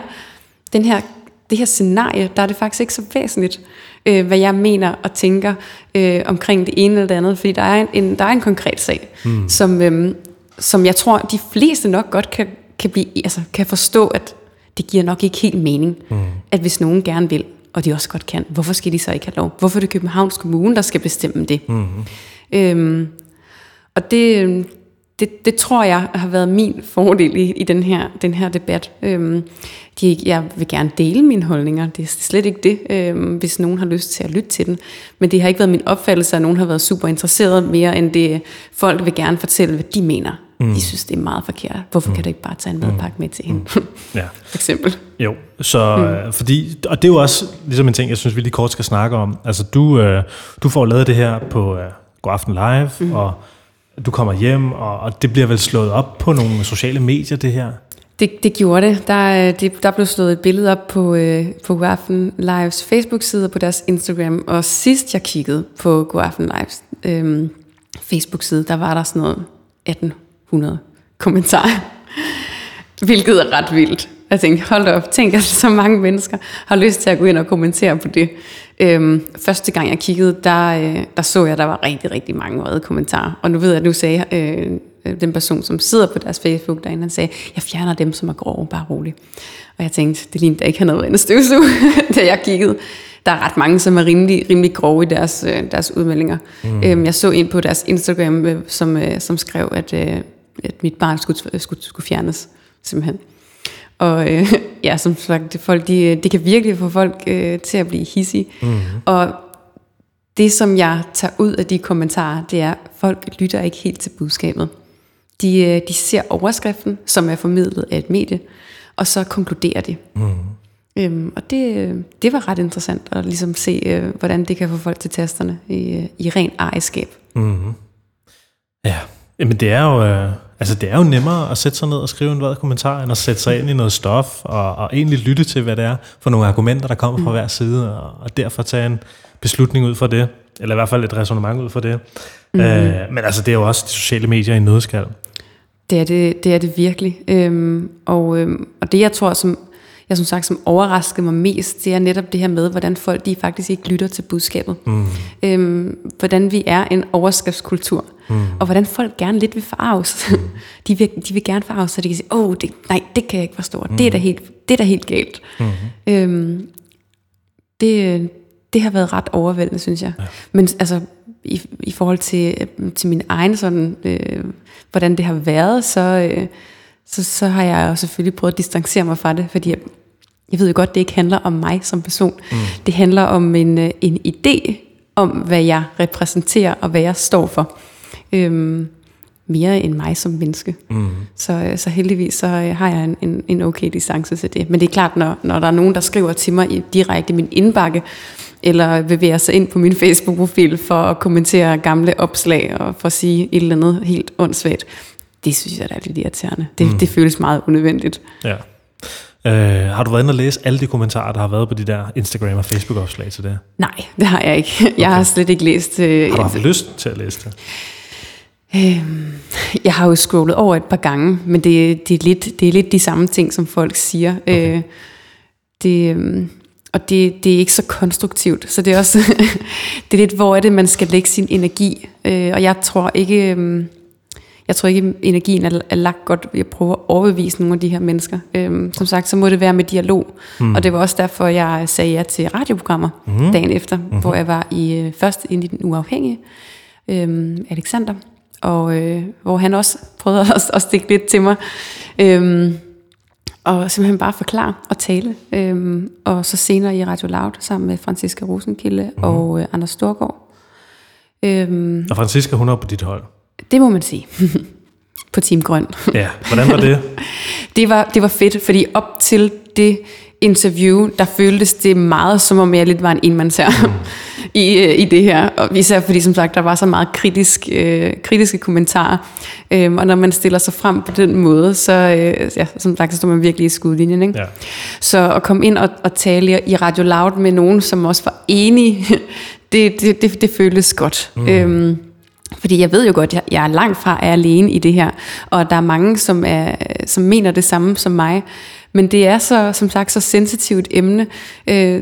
den her, det her scenarie, der er det faktisk ikke så væsentligt, øh, hvad jeg mener og tænker øh, omkring det ene eller det andet, fordi der er en, en, der er en konkret sag, mm. som, øh, som jeg tror, de fleste nok godt kan, kan, blive, altså, kan forstå, at det giver nok ikke helt mening, mm. at hvis nogen gerne vil, og de også godt kan, hvorfor skal de så ikke have lov? Hvorfor er det Københavns Kommune, der skal bestemme det? Mm-hmm. Øhm, og det, det, det tror jeg har været min fordel i, i den, her, den her debat. Øhm, de, jeg vil gerne dele mine holdninger, det er slet ikke det, øhm, hvis nogen har lyst til at lytte til den. Men det har ikke været min opfattelse, at nogen har været super interesseret mere, end det folk vil gerne fortælle, hvad de mener. Mm. De synes, det er meget forkert. Hvorfor mm. kan du ikke bare tage en madpakke med til hende? Mm. Ja. For eksempel. Jo, så mm. fordi, og det er jo også ligesom en ting, jeg synes, vi lige kort skal snakke om. Altså, du, øh, du får lavet det her på øh, God Aften Live, mm. og du kommer hjem, og, og det bliver vel slået op på nogle sociale medier, det her? Det, det gjorde det. Der, øh, det. der blev slået et billede op på, øh, på Godaften Lives Facebook-side og på deres Instagram. Og sidst jeg kiggede på Godaften Lives øh, Facebook-side, der var der sådan noget 1800 kommentarer. Hvilket er ret vildt. Jeg tænkte, hold op, tænk, at så mange mennesker har lyst til at gå ind og kommentere på det. Øhm, første gang jeg kiggede, der, øh, der så jeg, at der var rigtig, rigtig mange vrede kommentarer. Og nu ved jeg, at nu sagde øh, den person, som sidder på deres Facebook derinde, han sagde, jeg fjerner dem, som er grove, bare roligt. Og jeg tænkte, det lignede ikke, havde været en støvsug, da jeg kiggede. Der er ret mange, som er rimelig, rimelig grove i deres, øh, deres udmeldinger. Mm. Øhm, jeg så en på deres Instagram, øh, som, øh, som skrev, at, øh, at mit barn skulle, skulle, skulle fjernes, simpelthen. Og øh, ja, som sagt, det, folk, de, det kan virkelig få folk øh, til at blive hissige. Mm. Og det, som jeg tager ud af de kommentarer, det er, at folk lytter ikke helt til budskabet. De, øh, de ser overskriften, som er formidlet af et medie, og så konkluderer de. Mm. Øhm, og det, det var ret interessant at ligesom se, øh, hvordan det kan få folk til tasterne i, øh, i ren ejerskab. Mm. Ja, men det er jo... Øh Altså, det er jo nemmere at sætte sig ned og skrive en vred kommentar, end at sætte sig ind i noget stof, og, og egentlig lytte til, hvad det er for nogle argumenter, der kommer fra mm. hver side, og, og derfor tage en beslutning ud fra det, eller i hvert fald et resonemang ud fra det. Mm. Øh, men altså, det er jo også de sociale medier i nødskal. Det er det, det, er det virkelig. Øhm, og, øhm, og det, jeg tror, som jeg som sagt, som overraskede mig mest, det er netop det her med, hvordan folk de faktisk ikke lytter til budskabet. Mm. Øhm, hvordan vi er en overskriftskultur. Mm. Og hvordan folk gerne lidt vil farves. Mm. de, vil, de vil gerne farves, så de kan sige, åh, oh, det, nej, det kan jeg ikke forstå. Mm. Det, er da helt, det er da helt galt. Mm. Øhm, det, det har været ret overvældende, synes jeg. Ja. Men altså, i, i forhold til, til min egen sådan, øh, hvordan det har været, så... Øh, så, så har jeg jo selvfølgelig prøvet at distancere mig fra det, fordi jeg ved jo godt, det ikke handler om mig som person. Mm. Det handler om en, øh, en idé om, hvad jeg repræsenterer og hvad jeg står for. Øhm, mere end mig som menneske. Mm. Så, øh, så heldigvis så øh, har jeg en, en, en okay distance til det. Men det er klart, når, når der er nogen, der skriver til mig i, direkte i min indbakke, eller bevæger sig ind på min Facebook-profil for at kommentere gamle opslag og for at sige et eller andet helt åndssvagt, det synes jeg er lidt irriterende. Det, mm. det føles meget unødvendigt. Ja. Øh, har du været inde og læse alle de kommentarer, der har været på de der Instagram- og Facebook-opslag til det? Nej, det har jeg ikke. Jeg okay. har slet ikke læst... Øh, har du haft lyst til at læse det? Øhm, jeg har jo scrollet over et par gange, men det, det, er, lidt, det er lidt de samme ting, som folk siger. Okay. Øh, det, øhm, og det, det er ikke så konstruktivt, så det er også det er lidt, hvor er det, man skal lægge sin energi. Øh, og jeg tror ikke... Øh, jeg tror ikke, energien er, er lagt godt ved at prøve at overbevise nogle af de her mennesker. Øhm, som sagt, så må det være med dialog. Mm. Og det var også derfor, jeg sagde ja til radioprogrammer mm. dagen efter, mm. hvor jeg var i øh, først ind i den uafhængige, øhm, Alexander, og øh, hvor han også prøvede at, at stikke lidt til mig. Øhm, og simpelthen bare forklare og tale. Øhm, og så senere i Radio Loud sammen med Franziska Rosenkilde mm. og øh, Anders Storgård. Øhm, og Franziska, hun er på dit hold? Det må man sige. på Team Grøn. ja, hvordan var det? det, var, det var fedt, fordi op til det interview, der føltes det meget som om jeg lidt var en enmandsær mm. i, øh, i det her. Og især fordi, som sagt, der var så meget kritisk, øh, kritiske kommentarer. Øhm, og når man stiller sig frem på den måde, så, øh, ja, som sagt, så står man virkelig i skudlinjen. Ikke? Ja. Så at komme ind og, og tale i Radio Loud med nogen, som også var enige, det, det, det, det føltes godt. Mm. Øhm, fordi jeg ved jo godt, at jeg er langt fra er alene i det her, og der er mange, som, er, som mener det samme som mig. Men det er så, som sagt, så sensitivt emne, øh,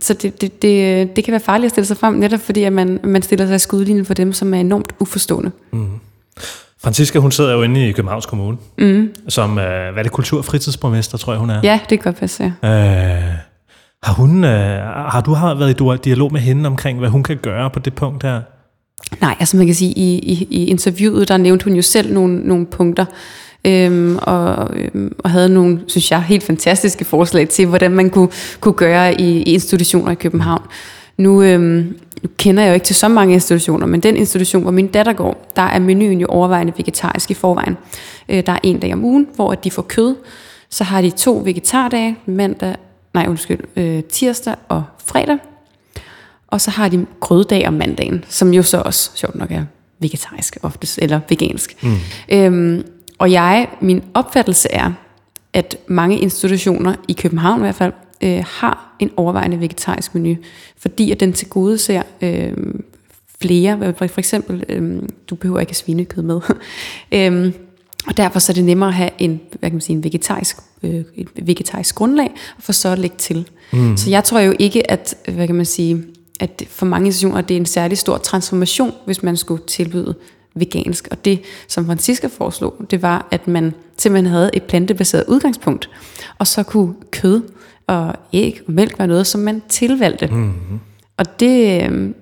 så det, det, det, det kan være farligt at stille sig frem, netop fordi at man, man stiller sig i skudlinjen for dem, som er enormt uforstående. Mm. Franziska, hun sidder jo inde i Københavns Kommune, mm. som, øh, hvad er det, kultur- og fritidsborgmester, tror jeg, hun er. Ja, det kan godt passe, ja. Øh, har, hun, øh, har du har været i dialog med hende omkring, hvad hun kan gøre på det punkt her? Nej, altså man kan sige, i, i, i interviewet, der nævnte hun jo selv nogle, nogle punkter, øhm, og, øhm, og havde nogle, synes jeg, helt fantastiske forslag til, hvordan man kunne, kunne gøre i, i institutioner i København. Nu, øhm, nu kender jeg jo ikke til så mange institutioner, men den institution, hvor min datter går, der er menuen jo overvejende vegetarisk i forvejen. Øh, der er en dag om ugen, hvor de får kød. Så har de to vegetardage, mandag, nej undskyld, øh, tirsdag og fredag. Og så har de grøddag om mandagen, som jo så også, sjovt nok, er vegetarisk oftest, eller vegansk. Mm. Øhm, og jeg, min opfattelse er, at mange institutioner, i København i hvert fald, øh, har en overvejende vegetarisk menu, fordi at den til gode ser øh, flere, for, eksempel, øh, du behøver ikke svinekød med, øh, og derfor så er det nemmere at have en, hvad kan man sige, en vegetarisk, øh, et vegetarisk grundlag, og for så at lægge til. Mm. Så jeg tror jo ikke, at, hvad kan man sige, at for mange institutioner det er en særlig stor transformation, hvis man skulle tilbyde vegansk. Og det, som Francisca foreslog, det var, at man simpelthen havde et plantebaseret udgangspunkt, og så kunne kød og æg og mælk være noget, som man tilvalgte. Mm-hmm. Og det, øhm,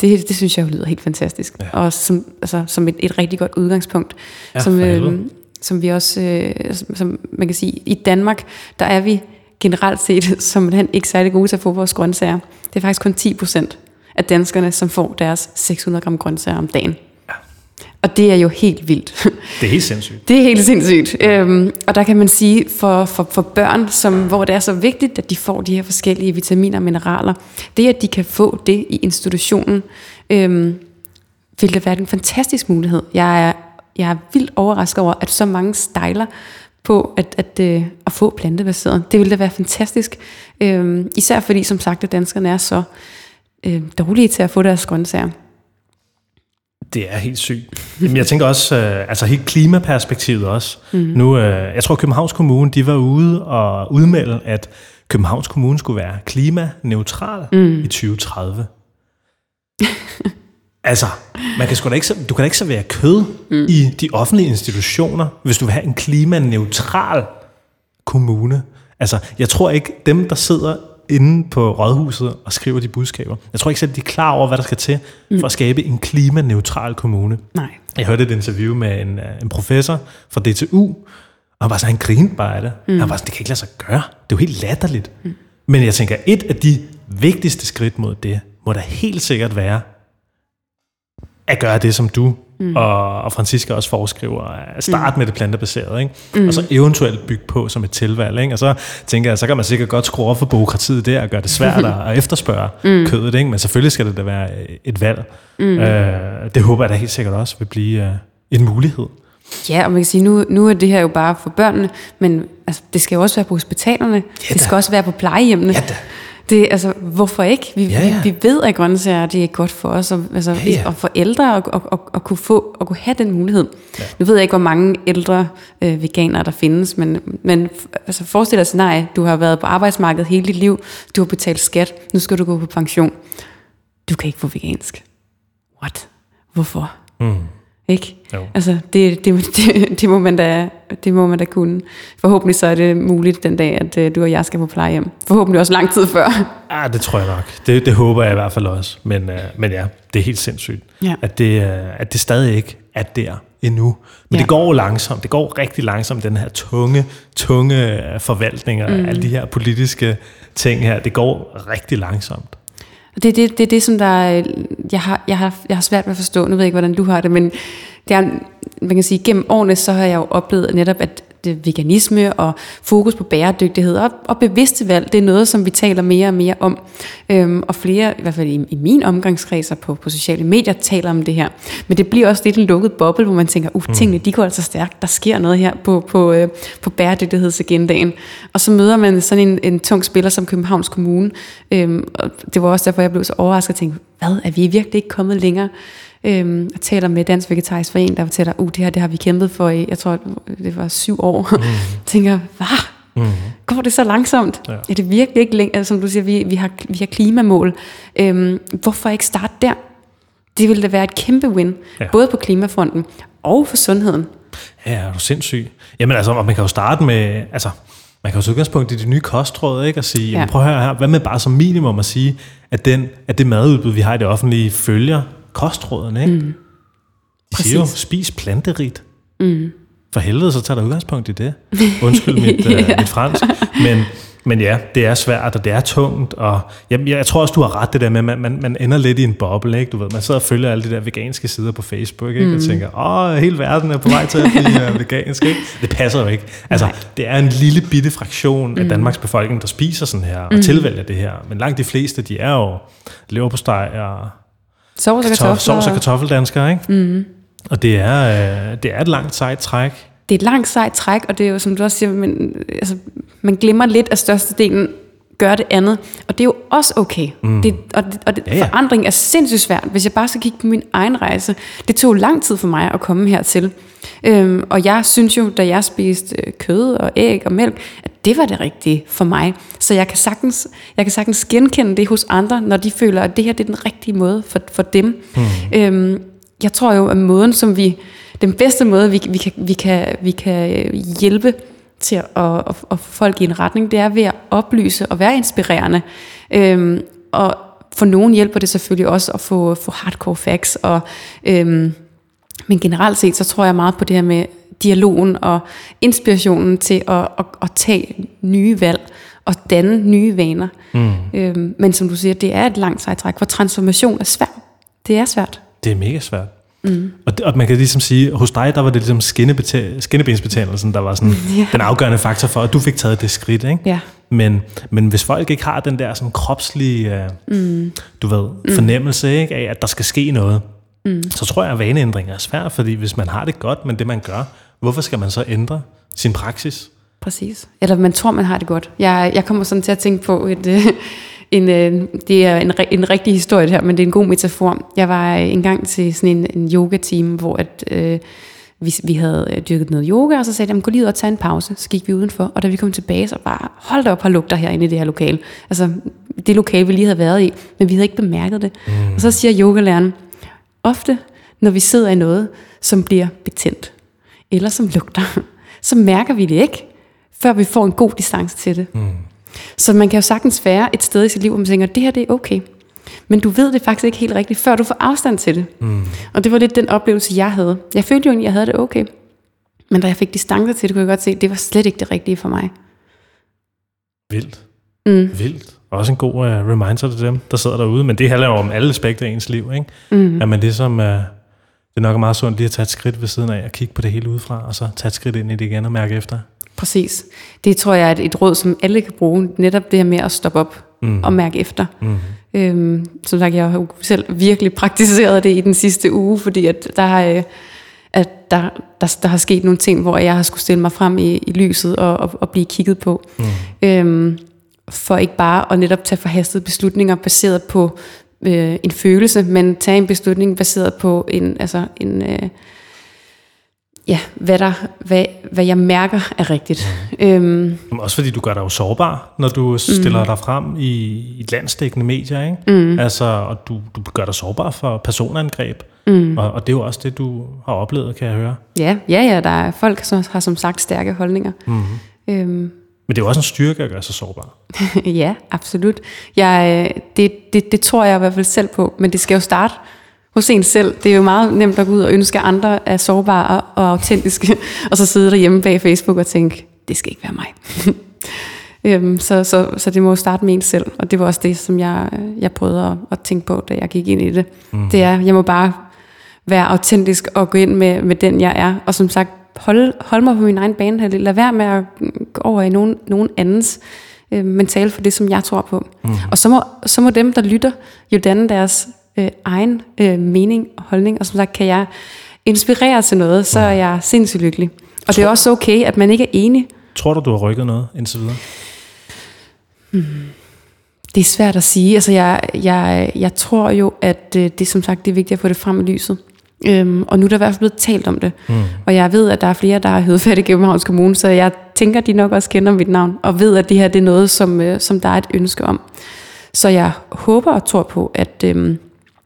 det, det synes jeg jo lyder helt fantastisk. Ja. Og som, altså, som et, et rigtig godt udgangspunkt. Ja, som, øh, som vi også, øh, som man kan sige, i Danmark, der er vi generelt set som han ikke særlig gode til at få vores grøntsager. Det er faktisk kun 10 procent af danskerne, som får deres 600 gram grøntsager om dagen. Ja. Og det er jo helt vildt. Det er helt sindssygt. Det er helt sindssygt. Øhm, og der kan man sige, for, for, for børn, som, hvor det er så vigtigt, at de får de her forskellige vitaminer og mineraler, det at de kan få det i institutionen, øhm, vil det være en fantastisk mulighed. Jeg er, jeg er vildt overrasket over, at så mange stejler på at, at, at, øh, at få plantebaseret. Det ville da være fantastisk. Øhm, især fordi, som sagt, at danskerne er så øh, dårlige til at få deres grøntsager. Det er helt sygt. Men jeg tænker også, øh, altså helt klimaperspektivet også. Mm. Nu, øh, jeg tror Københavns Kommune, de var ude og udmelde, at Københavns Kommune skulle være klimaneutral mm. i 2030. Altså, man kan sgu da ikke, du kan da ikke servere kød mm. i de offentlige institutioner, hvis du vil have en klimaneutral kommune. Altså, jeg tror ikke, dem, der sidder inde på rådhuset og skriver de budskaber, jeg tror ikke selv, de er klar over, hvad der skal til mm. for at skabe en klimaneutral kommune. Nej. Jeg hørte et interview med en, en professor fra DTU, Og han var så, han grinede bare af det. Mm. Han var sådan, det kan ikke lade sig gøre. Det er jo helt latterligt. Mm. Men jeg tænker, et af de vigtigste skridt mod det, må da helt sikkert være, at gøre det, som du mm. og, og Francisca også foreskriver, at starte mm. med det plantebaserede, ikke? Mm. og så eventuelt bygge på som et tilvalg. Ikke? Og så tænker jeg, så kan man sikkert godt skrue op for byråkratiet der, og gøre det svært at efterspørge mm. kødet, ikke? men selvfølgelig skal det da være et valg. Mm. Øh, det håber jeg da helt sikkert også vil blive uh, en mulighed. Ja, og man kan sige, nu, nu er det her jo bare for børnene, men altså, det skal jo også være på hospitalerne. Ja, det skal også være på plejehjemmene. Ja, da. Det, altså, hvorfor ikke? Vi, ja, ja. vi, vi ved, at grøntsager det er godt for os, og, altså, ja, ja. og for ældre at, at, at, at, kunne få, at kunne have den mulighed. Ja. Nu ved jeg ikke, hvor mange ældre øh, veganere der findes, men, men altså, forestil dig nej, du har været på arbejdsmarkedet hele dit liv, du har betalt skat, nu skal du gå på pension. Du kan ikke få vegansk. What? Hvorfor? Mm. Ikke? Jo. Altså, det, det, det, det, må man da, det må man da kunne. Forhåbentlig så er det muligt den dag, at uh, du og jeg skal på plejehjem. Forhåbentlig også lang tid før. Ja, det tror jeg nok. Det, det håber jeg i hvert fald også. Men, uh, men ja, det er helt sindssygt, ja. at, det, uh, at det stadig ikke er der endnu. Men ja. det går langsomt. Det går rigtig langsomt, den her tunge, tunge forvaltning og mm. alle de her politiske ting her. Det går rigtig langsomt. Og det er det, det, det, som der, jeg, har, jeg, har, jeg har svært ved at forstå. Nu ved jeg ikke, hvordan du har det, men det er, man kan sige, gennem årene, så har jeg jo oplevet netop, at det veganisme og fokus på bæredygtighed og, og bevidste valg, det er noget, som vi taler mere og mere om. Øhm, og flere, i hvert fald i, i min omgangskreds på, på sociale medier, taler om det her. Men det bliver også lidt en lukket boble, hvor man tænker, uh, tingene de går altså stærkt, der sker noget her på, på, øh, på bæredygtighedsagendaen. Og så møder man sådan en, en tung spiller som Københavns Kommune. Øhm, og det var også derfor, jeg blev så overrasket og tænkte, hvad, er vi virkelig ikke kommet længere? Øhm, jeg taler med Dansk Vegetarisk Forening, der fortæller, uh, det her det har vi kæmpet for i, jeg tror, det var syv år. Mm. tænker, hvad? Mm. Går det så langsomt? Ja. Er det virkelig ikke længe? Altså, som du siger, vi, vi, har, vi har klimamål. Øhm, hvorfor ikke starte der? Det ville da være et kæmpe win, ja. både på klimafronten og for sundheden. Ja, er du sindssyg. Jamen altså, man kan jo starte med, altså, man kan jo så udgangspunkt i de nye kostråd, ikke? Og sige, ja. prøv at høre her, hvad med bare som minimum at sige, at, den, at det madudbud, vi har i det offentlige, følger kostrådene, ikke? Mm. De siger jo, spis planterigt. Mm. For helvede, så tager der udgangspunkt i det. Undskyld mit, ja. uh, mit fransk. Men, men ja, det er svært, og det er tungt, og jeg, jeg tror også, du har ret det der med, at man, man, man ender lidt i en boble, ikke? Du ved, man sidder og følger alle de der veganske sider på Facebook, ikke? Mm. og tænker, åh, hele verden er på vej til at blive uh, vegansk, ikke? Det passer jo ikke. Altså, Nej. det er en lille bitte fraktion af mm. Danmarks befolkning, der spiser sådan her, og mm. tilvælger det her. Men langt de fleste, de er jo lever på steg og Sovs og kartofler. Sovs og kartoffeldanskere, ikke? Mm. Og det er, øh, det er et langt sejt træk. Det er et langt sejt træk, og det er jo, som du også siger, man, altså, man glemmer lidt af størstedelen gør det andet. Og det er jo også okay. Mm. Det, og det, og det, ja, ja. forandring er sindssygt svært. Hvis jeg bare skal kigge på min egen rejse. Det tog lang tid for mig at komme hertil. Øhm, og jeg synes jo, da jeg spiste øh, kød og æg og mælk, at det var det rigtige for mig. Så jeg kan sagtens, jeg kan sagtens genkende det hos andre, når de føler, at det her det er den rigtige måde for, for dem. Mm. Øhm, jeg tror jo, at måden, som vi, den bedste måde, vi, vi, kan, vi, kan, vi kan hjælpe til at, at, at få folk i en retning, det er ved at oplyse og være inspirerende. Øhm, og for nogen hjælper det selvfølgelig også at få, få hardcore facts. Og, øhm, men generelt set, så tror jeg meget på det her med dialogen og inspirationen til at, at, at tage nye valg og danne nye vaner. Mm. Øhm, men som du siger, det er et langt sejtræk, for transformation er svært. Det er svært. Det er mega svært. Mm. Og, det, og man kan ligesom sige, hos dig, der var det ligesom skinnebensbetændelsen, der var sådan ja. den afgørende faktor for, at du fik taget det skridt. Ikke? Ja. Men, men hvis folk ikke har den der sådan kropslige, uh, mm. du ved, mm. fornemmelse ikke, af, at der skal ske noget, mm. så tror jeg, at vaneændring er svært, fordi hvis man har det godt med det, man gør, hvorfor skal man så ændre sin praksis? Præcis. Eller man tror, man har det godt. Jeg, jeg kommer sådan til at tænke på et, øh, en, øh, det er en, en rigtig historie det her, men det er en god metafor. Jeg var engang til sådan en, en yoga-team, hvor at, øh, vi, vi havde øh, dyrket noget yoga, og så sagde de, gå lige ud og tage en pause. Så gik vi udenfor, og da vi kom tilbage, så bare, hold da op, har lugter herinde i det her lokale. Altså, det lokale, vi lige havde været i, men vi havde ikke bemærket det. Mm. Og så siger yogalæreren, ofte, når vi sidder i noget, som bliver betændt, eller som lugter, så mærker vi det ikke, før vi får en god distance til det. Mm. Så man kan jo sagtens være et sted i sit liv, hvor man tænker, det her det er okay. Men du ved det faktisk ikke helt rigtigt, før du får afstand til det. Mm. Og det var lidt den oplevelse, jeg havde. Jeg følte jo egentlig, at jeg havde det okay. Men da jeg fik distance til det, kunne jeg godt se, at det var slet ikke det rigtige for mig. Vildt. Mm. Vildt. Også en god uh, reminder til dem, der sidder derude. Men det handler jo om alle aspekter af ens liv, ikke? Mm. At man ligesom, uh, det er nok meget sundt lige at tage et skridt ved siden af og kigge på det hele udefra, og så tage et skridt ind i det igen og mærke efter. Præcis. Det tror jeg er et, et råd, som alle kan bruge. Netop det her med at stoppe op mm. og mærke efter. Mm. Øhm, som sagt, jeg har selv virkelig praktiseret det i den sidste uge, fordi at der har... Øh, at der, der, der har sket nogle ting, hvor jeg har skulle stille mig frem i, i lyset og, og, og blive kigget på. Mm. Øhm, for ikke bare at netop tage forhastede beslutninger baseret på øh, en følelse, men tage en beslutning baseret på en, altså en, øh, ja, hvad, der, hvad, hvad jeg mærker er rigtigt. Mm. Øhm. Også fordi du gør dig jo sårbar, når du stiller mm. dig frem i, i landstækkende medier, ikke? Mm. Altså, og du, du gør dig sårbar for personangreb. Mm. Og, og det er jo også det, du har oplevet, kan jeg høre. Ja, ja, ja der er folk, som har som sagt stærke holdninger. Mm. Øhm. Men det er jo også en styrke at gøre sig sårbar. ja, absolut. Jeg, det, det, det tror jeg i hvert fald selv på, men det skal jo starte hos en selv. Det er jo meget nemt at gå ud og ønske, at andre er sårbare og autentiske, og så sidde derhjemme bag Facebook og tænke, det skal ikke være mig. øhm, så, så, så det må jo starte med en selv, og det var også det, som jeg, jeg prøvede at, at tænke på, da jeg gik ind i det. Mm. Det er, jeg må bare være autentisk og gå ind med, med den, jeg er, og som sagt, holde, holde mig på min egen bane. Lad være med at gå over i nogen, nogen andens øh, mental for det, som jeg tror på. Mm. Og så må, så må dem, der lytter, jo danne deres øh, egen øh, mening og holdning, og som sagt, kan jeg inspirere til noget, så er jeg sindssygt lykkelig. Og tror, det er også okay, at man ikke er enig. Tror du, du har rykket noget indtil videre? Hmm. Det er svært at sige. Altså, jeg, jeg, jeg tror jo, at øh, det som sagt det er vigtigt at få det frem i lyset. Øhm, og nu er der i hvert fald blevet talt om det. Mm. Og jeg ved, at der er flere, der har heddet fat i Københavns Kommune, så jeg tænker, de nok også kender mit navn, og ved, at det her det er noget, som, øh, som der er et ønske om. Så jeg håber og tror på, at, øh,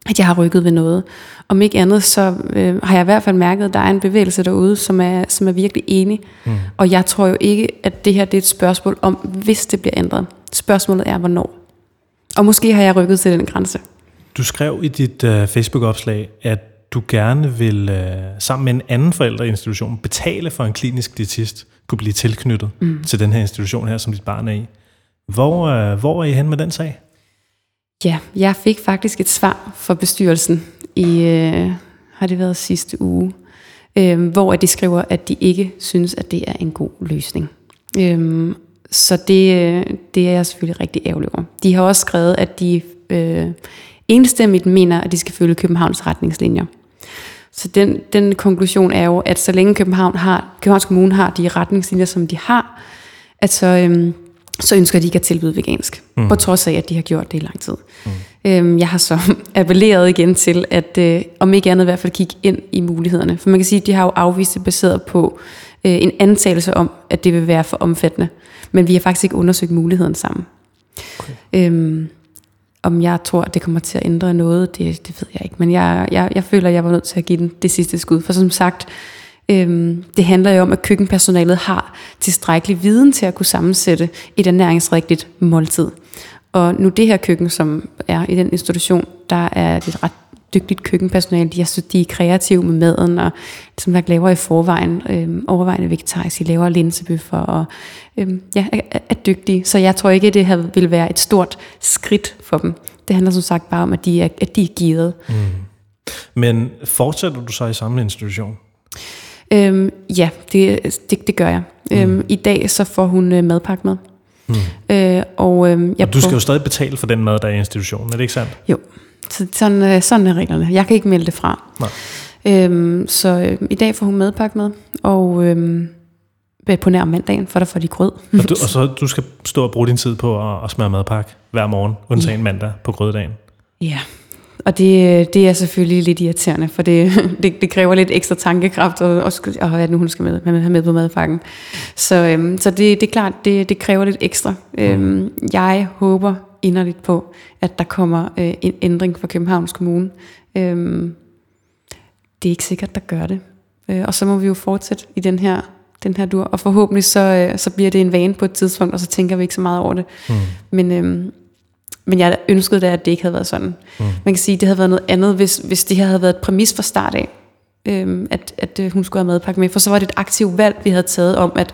at jeg har rykket ved noget. Om ikke andet, så øh, har jeg i hvert fald mærket, at der er en bevægelse derude, som er, som er virkelig enig. Mm. Og jeg tror jo ikke, at det her det er et spørgsmål om, hvis det bliver ændret. Spørgsmålet er, hvornår. Og måske har jeg rykket til den grænse. Du skrev i dit uh, Facebook-opslag, at du gerne vil uh, sammen med en anden forældreinstitution betale for en klinisk diætist kunne blive tilknyttet mm. til den her institution her, som dit barn er i. Hvor, uh, hvor er I hen med den sag? Ja, jeg fik faktisk et svar fra bestyrelsen i, øh, har det været sidste uge, øh, hvor de skriver, at de ikke synes, at det er en god løsning. Øh, så det, det er jeg selvfølgelig rigtig ærgerlig over. De har også skrevet, at de øh, enstemmigt mener, at de skal følge Københavns retningslinjer. Så den, den konklusion er jo, at så længe København har, Københavns Kommune har de retningslinjer, som de har, at så, øhm, så ønsker de ikke at tilbyde vegansk. Mm. På trods af, at de har gjort det i lang tid. Mm. Øhm, jeg har så appelleret igen til, at øh, om ikke andet i hvert fald kigge ind i mulighederne. For man kan sige, at de har jo afvist det baseret på øh, en antagelse om, at det vil være for omfattende. Men vi har faktisk ikke undersøgt muligheden sammen. Okay. Øhm, om jeg tror, at det kommer til at ændre noget, det, det ved jeg ikke. Men jeg, jeg, jeg føler, at jeg var nødt til at give den det sidste skud. For som sagt, øhm, det handler jo om, at køkkenpersonalet har tilstrækkelig viden til at kunne sammensætte et ernæringsrigtigt måltid. Og nu det her køkken, som er i den institution, der er det ret dygtigt køkkenpersonale. De er, de er kreative med maden, og som der laver i forvejen, øh, overvejende vegetarisk. De laver linsebøffer og øh, ja, er, er dygtige. Så jeg tror ikke, at det her vil være et stort skridt for dem. Det handler som sagt bare om, at de er, at de er givet. Mm. Men fortsætter du så i samme institution? Øhm, ja, det, det, det gør jeg. Mm. Øhm, I dag så får hun øh, madpakke med. Mm. Øh, og, øh, jeg og du skal jo stadig betale for den mad, der er i institutionen, er det ikke sandt? Jo, så sådan, øh, sådan er reglerne. Jeg kan ikke melde det fra. Nej. Øhm, så øh, i dag får hun madpakke med, og øh, på nær mandagen, for der får de grød. Og, du, og så du skal stå og bruge din tid på at, at smøre madpakke hver morgen, undtagen ja. mandag på grøddagen. Ja, og det, det er selvfølgelig lidt irriterende, for det, det, det kræver lidt ekstra tankekraft, og, og, og hvad nu hun skal med, med, have med på madpakken. Så, øhm, så det, det er klart, det, det kræver lidt ekstra. Mm. Øhm, jeg håber inderligt på, at der kommer øh, en ændring fra Københavns Kommune. Øhm, det er ikke sikkert, der gør det. Øh, og så må vi jo fortsætte i den her, den her dur, og forhåbentlig så, øh, så bliver det en vane på et tidspunkt, og så tænker vi ikke så meget over det. Mm. Men, øhm, men jeg ønskede da, at det ikke havde været sådan. Mm. Man kan sige, at det havde været noget andet, hvis, hvis det her havde været et præmis fra start af. øhm, at, at øh, hun skulle have madpakke med, for så var det et aktivt valg, vi havde taget om, at,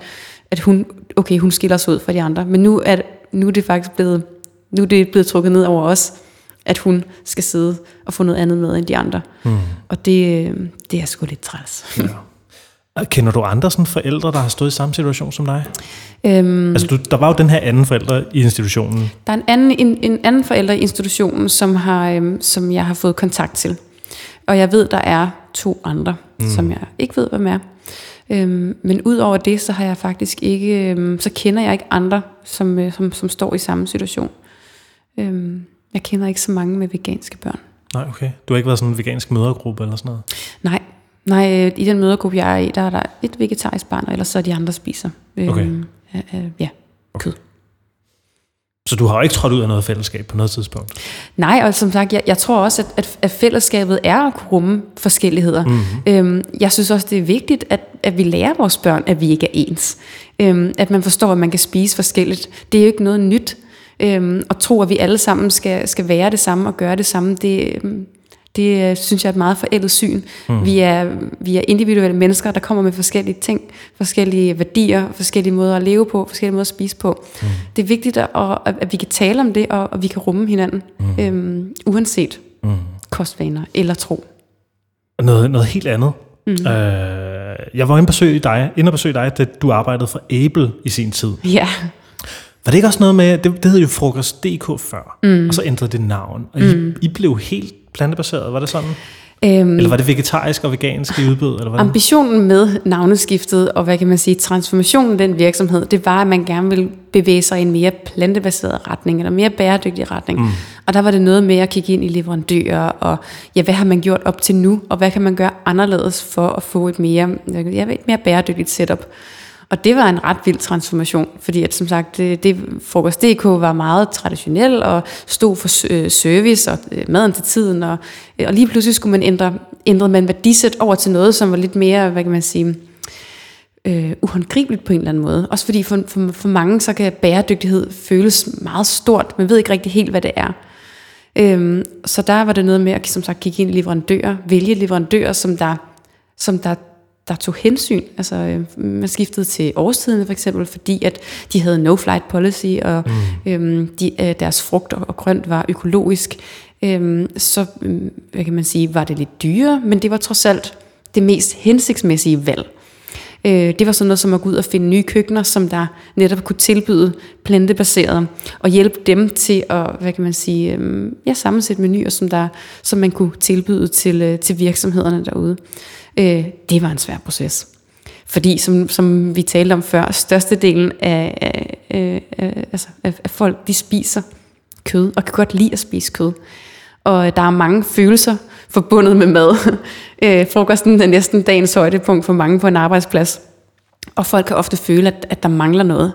at hun, okay, hun skiller sig ud fra de andre, men nu er, nu er det faktisk blevet, nu er det blevet trukket ned over os, at hun skal sidde og få noget andet med end de andre. Mm. Og det, øh, det er sgu lidt træls. Ja. Kender du andre sådan forældre, der har stået i samme situation som dig? Øhm, altså, du, der var jo den her anden forælder i institutionen. Der er en anden, en, en anden forælder i institutionen, som, har, øhm, som jeg har fået kontakt til. Og jeg ved, der er to andre, mm. som jeg ikke ved, hvem er. Øhm, men ud over det, så har jeg faktisk ikke, øhm, så kender jeg ikke andre, som, øh, som, som står i samme situation. Øhm, jeg kender ikke så mange med veganske børn. Nej, okay. Du har ikke været sådan en vegansk mødergruppe eller sådan noget? Nej, Nej, øh, i den mødergruppe, jeg er i, der er der et vegetarisk barn, og ellers så er de andre spiser øh, okay. øh, øh, ja, okay. kød. Så du har jo ikke trådt ud af noget fællesskab på noget tidspunkt? Nej, og som sagt, jeg, jeg tror også, at, at, at fællesskabet er at kunne rumme forskelligheder. Mm-hmm. Øhm, jeg synes også, det er vigtigt, at, at vi lærer vores børn, at vi ikke er ens. Øhm, at man forstår, at man kan spise forskelligt. Det er jo ikke noget nyt. Øhm, og tro, at vi alle sammen skal, skal være det samme og gøre det samme, det, øhm, det øh, synes jeg er et meget forældet syn. Mm. Vi, er, vi er individuelle mennesker, der kommer med forskellige ting, forskellige værdier, forskellige måder at leve på, forskellige måder at spise på. Mm. Det er vigtigt, at, at, at vi kan tale om det, og at vi kan rumme hinanden, mm. øhm, uanset mm. kostvaner eller tro. Noget, noget helt andet. Mm. Øh, jeg var inde og besøge dig, inde og besøge dig, da du arbejdede for Able i sin tid. Ja. Var det ikke også noget med, det, det hed jo Frokost.dk før, mm. og så ændrede det navn, og mm. I, I blev helt plantebaseret, var det sådan? Øhm, eller var det vegetarisk og vegansk i udbud? Eller hvad? Ambitionen med navneskiftet og hvad kan man sige, transformationen af den virksomhed, det var, at man gerne ville bevæge sig i en mere plantebaseret retning, eller mere bæredygtig retning. Mm. Og der var det noget med at kigge ind i leverandører, og ja, hvad har man gjort op til nu, og hvad kan man gøre anderledes for at få et mere, ja, et mere bæredygtigt setup. Og det var en ret vild transformation, fordi at som sagt, det, det Frokost.dk var meget traditionel og stod for øh, service og øh, maden til tiden, og, øh, og lige pludselig skulle man ændre, ændre man værdisæt over til noget, som var lidt mere, hvad kan man sige, øh, uhåndgribeligt på en eller anden måde. Også fordi for, for, for mange, så kan bæredygtighed føles meget stort. Man ved ikke rigtig helt, hvad det er. Øhm, så der var det noget med at som sagt, kigge ind i leverandører, vælge leverandører, som der, som der der tog hensyn. Altså, øh, man skiftede til årstiden for eksempel, fordi at de havde no-flight policy, og mm. øhm, de, øh, deres frugt og grønt var økologisk. Øhm, så, øh, hvad kan man sige, var det lidt dyrere, men det var trods alt det mest hensigtsmæssige valg. Øh, det var sådan noget som at gå ud og finde nye køkkener, som der netop kunne tilbyde plantebaseret, og hjælpe dem til at, hvad kan man sige, øh, ja, sammensætte menuer, som, der, som man kunne tilbyde til, øh, til virksomhederne derude. Øh, det var en svær proces. Fordi, som, som vi talte om før, størstedelen af, af, af, af, altså, af, af folk, de spiser kød, og kan godt lide at spise kød. Og der er mange følelser forbundet med mad. øh, frokosten er næsten dagens højdepunkt for mange på en arbejdsplads. Og folk kan ofte føle, at, at der mangler noget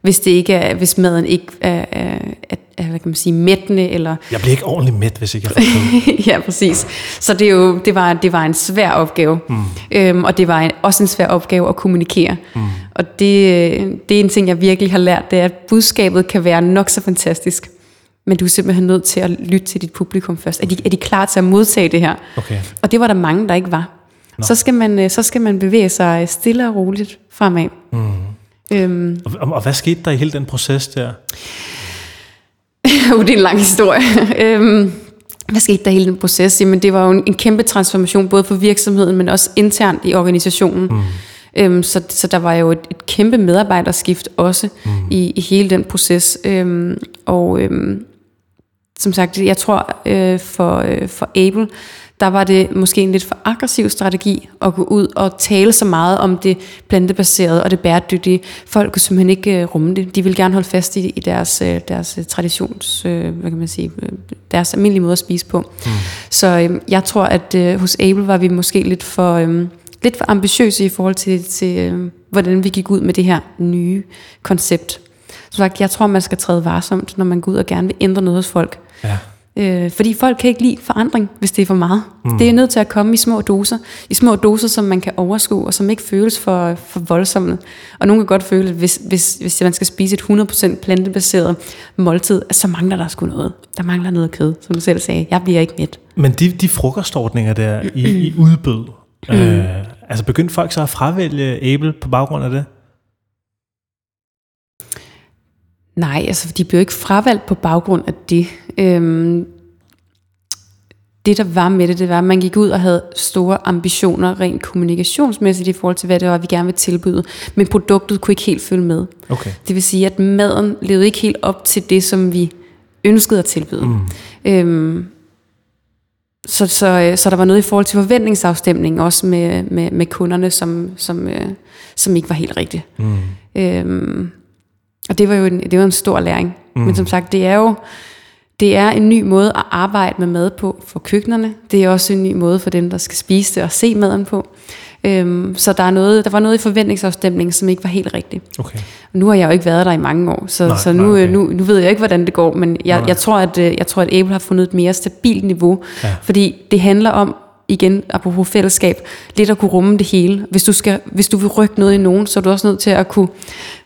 hvis, det ikke er, hvis maden ikke er, er, er hvad kan man sige, mættende. Eller jeg bliver ikke ordentligt mæt, hvis ikke jeg får Ja, præcis. Så det, er jo, det, var, det var en svær opgave. Mm. Øhm, og det var en, også en svær opgave at kommunikere. Mm. Og det, det er en ting, jeg virkelig har lært, det er, at budskabet kan være nok så fantastisk. Men du er simpelthen nødt til at lytte til dit publikum først. Er de, er de klar til at modtage det her? Okay. Og det var der mange, der ikke var. Så skal, man, øh, så skal man bevæge sig stille og roligt fremad. Mm. Øhm. Og, og hvad skete der i hele den proces der? uh, det er en lang historie. øhm, hvad skete der hele den proces? Jamen, det var jo en, en kæmpe transformation, både for virksomheden, men også internt i organisationen. Mm. Øhm, så, så der var jo et, et kæmpe medarbejderskift også mm. i, i hele den proces. Øhm, og øhm, som sagt, jeg tror øh, for, øh, for Able, der var det måske en lidt for aggressiv strategi at gå ud og tale så meget om det plantebaserede og det bæredygtige. Folk kunne simpelthen ikke uh, rumme det. De ville gerne holde fast i, i deres, uh, deres traditions, uh, hvad kan man sige, deres almindelige måde at spise på. Mm. Så jeg tror, at hos Able var vi måske lidt for, lidt for ambitiøse i forhold til, til hvordan vi gik ud med det her nye koncept. Som sagt, jeg tror, man skal træde varsomt, når man går ud og gerne vil ændre noget hos folk. Ja. Øh, fordi folk kan ikke lide forandring, hvis det er for meget. Mm. Det er nødt til at komme i små doser. I små doser, som man kan overskue, og som ikke føles for, for voldsomme. Og nogen kan godt føle, at hvis, hvis, hvis man skal spise et 100% plantebaseret måltid, så mangler der sgu noget. Der mangler noget kød, som du selv sagde. Jeg bliver ikke mæt. Men de, de frokostordninger der i, i udbud, Mm. Øh, altså begyndte folk så at fravælge æble på baggrund af det? Nej, altså de blev ikke fravalgt på baggrund af det. Øhm, det, der var med det, det var, at man gik ud og havde store ambitioner rent kommunikationsmæssigt i forhold til, hvad det var, vi gerne ville tilbyde. Men produktet kunne ikke helt følge med. Okay. Det vil sige, at maden levede ikke helt op til det, som vi ønskede at tilbyde. Mm. Øhm, så, så, så der var noget i forhold til forventningsafstemning, også med, med, med kunderne, som, som, øh, som ikke var helt rigtigt. Mm. Øhm, og det var jo en, det var en stor læring. Mm. Men som sagt, det er jo det er en ny måde at arbejde med mad på for køkkenerne. Det er også en ny måde for dem, der skal spise det og se maden på. Øhm, så der, er noget, der var noget i forventningsafstemningen, som ikke var helt rigtigt. Okay. Nu har jeg jo ikke været der i mange år, så, Nej, så nu, nej, okay. nu, nu ved jeg ikke, hvordan det går, men jeg, Nej. jeg, tror, at, øh, jeg tror, at Apple har fundet et mere stabilt niveau, Ja. fordi det handler om, igen, apropos fællesskab, lidt at kunne rumme det hele. Hvis du, skal, hvis du vil rykke noget i nogen, så er du også nødt til at kunne,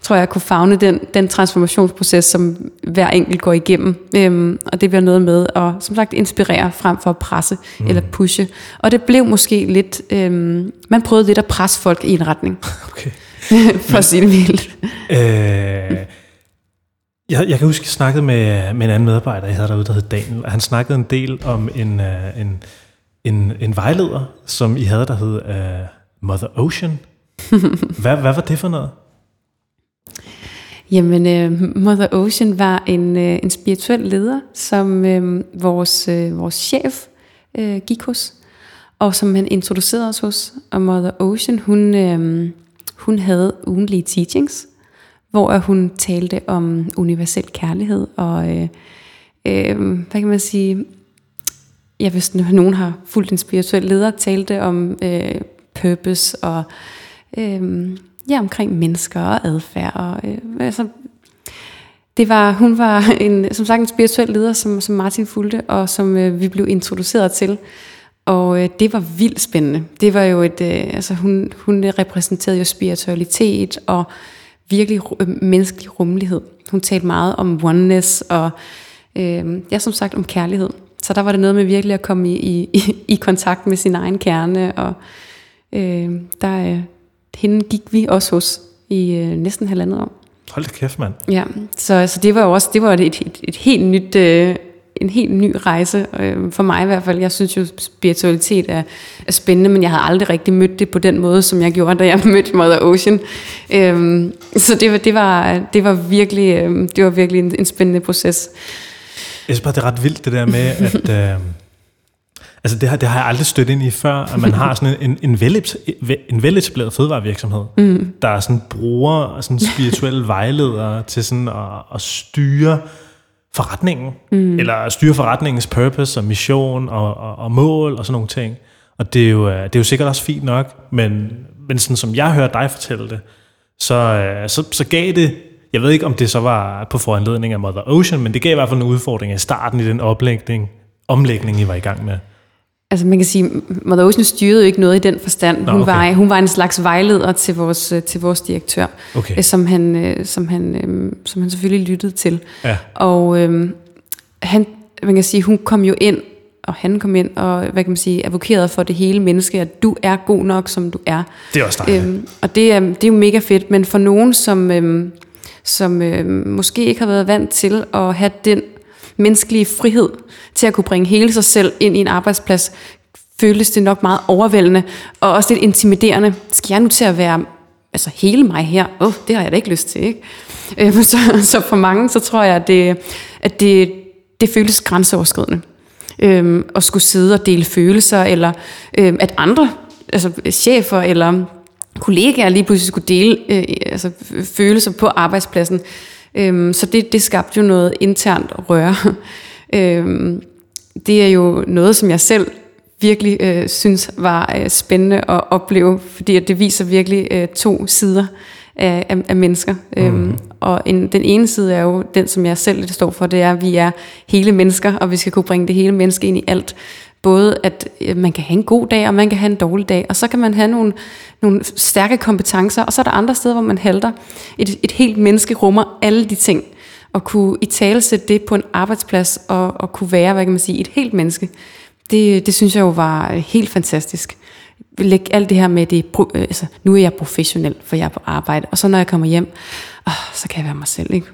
tror jeg, kunne fagne den, den transformationsproces, som hver enkelt går igennem. Øhm, og det bliver noget med at, som sagt, inspirere frem for at presse mm. eller pushe. Og det blev måske lidt, øhm, man prøvede lidt at presse folk i en retning, Okay. for at sige det vildt. Øh, jeg, jeg kan huske, jeg snakkede med, med en anden medarbejder, jeg havde derude, der hed Daniel, og han snakkede en del om en, uh, en, en, en vejleder, som I havde, der hed uh, Mother Ocean. hvad, hvad var det for noget? Jamen, øh, Mother Ocean var en, øh, en spirituel leder, som øh, vores, øh, vores chef øh, gik hos, og som han introducerede os hos. Og Mother Ocean, hun, øh, hun havde ugenlige teachings, hvor hun talte om universel kærlighed, og øh, øh, hvad kan man sige, ja, hvis nogen har fulgt en spirituel leder, talte om øh, purpose og øh, ja, omkring mennesker og adfærd. Og, øh, altså, det var, hun var en, som sagt en spirituel leder, som, som Martin fulgte, og som øh, vi blev introduceret til. Og øh, det var vildt spændende. Det var jo et, øh, altså hun, hun repræsenterede jo spiritualitet og virkelig øh, menneskelig rummelighed. Hun talte meget om oneness og øh, ja, som sagt om kærlighed. Så der var det noget med virkelig at komme i, i, i kontakt med sin egen kerne, og øh, der, øh, hende gik vi også hos i øh, næsten halvandet år. Hold da kæft, mand. Ja, så, så det var jo også det var et, et, et helt nyt, øh, en helt ny rejse, øh, for mig i hvert fald. Jeg synes jo, spiritualitet er, er spændende, men jeg havde aldrig rigtig mødt det på den måde, som jeg gjorde, da jeg mødte Mother Ocean. Øh, så det var, det var, det var virkelig, øh, det var virkelig en, en spændende proces. Jeg synes bare, det er ret vildt det der med, at... Øh, altså det har, det har jeg aldrig stødt ind i før, at man har sådan en, en, en veletableret fødevarevirksomhed, mm. der sådan bruger sådan spirituelle vejledere til sådan at, at styre forretningen, mm. eller styre forretningens purpose og mission og, og, og mål og sådan nogle ting. Og det er jo, det er jo sikkert også fint nok, men, men sådan som jeg hører dig fortælle det, så, så, så gav det jeg ved ikke, om det så var på foranledning af Mother Ocean, men det gav i hvert fald en udfordring i starten i den oplægning, omlægning, I var i gang med. Altså man kan sige, Mother Ocean styrede jo ikke noget i den forstand. Hun, okay. var, hun var en slags vejleder til vores, til vores direktør, okay. Øh, som, han, som, han, som han selvfølgelig lyttede til. Ja. Og øhm, han, man kan sige, hun kom jo ind, og han kom ind og hvad kan man sige, advokerede for det hele menneske, at du er god nok, som du er. Det er også dejligt. Øhm, og det er, det er jo mega fedt, men for nogen, som... Øhm, som øh, måske ikke har været vant til at have den menneskelige frihed til at kunne bringe hele sig selv ind i en arbejdsplads, føles det nok meget overvældende og også lidt intimiderende. Skal jeg nu til at være altså hele mig her? Åh, oh, det har jeg da ikke lyst til, ikke? Øh, så, så for mange, så tror jeg, at det, at det, det føles grænseoverskridende. Øh, at skulle sidde og dele følelser, eller øh, at andre, altså chefer eller kollegaer lige pludselig skulle dele øh, altså, følelser på arbejdspladsen. Øhm, så det, det skabte jo noget internt røre. øhm, det er jo noget, som jeg selv virkelig øh, synes var øh, spændende at opleve, fordi at det viser virkelig øh, to sider af, af, af mennesker. Mm. Øhm, og en, den ene side er jo den, som jeg selv lidt står for, det er, at vi er hele mennesker, og vi skal kunne bringe det hele menneske ind i alt både at øh, man kan have en god dag, og man kan have en dårlig dag, og så kan man have nogle, nogle stærke kompetencer, og så er der andre steder, hvor man halter. Et, et helt menneske rummer alle de ting, og kunne i tale sætte det på en arbejdsplads, og, og kunne være, hvad kan man sige, et helt menneske, det, det synes jeg jo var helt fantastisk. Læg alt det her med, det, øh, altså, nu er jeg professionel, for jeg er på arbejde, og så når jeg kommer hjem, åh, så kan jeg være mig selv, ikke?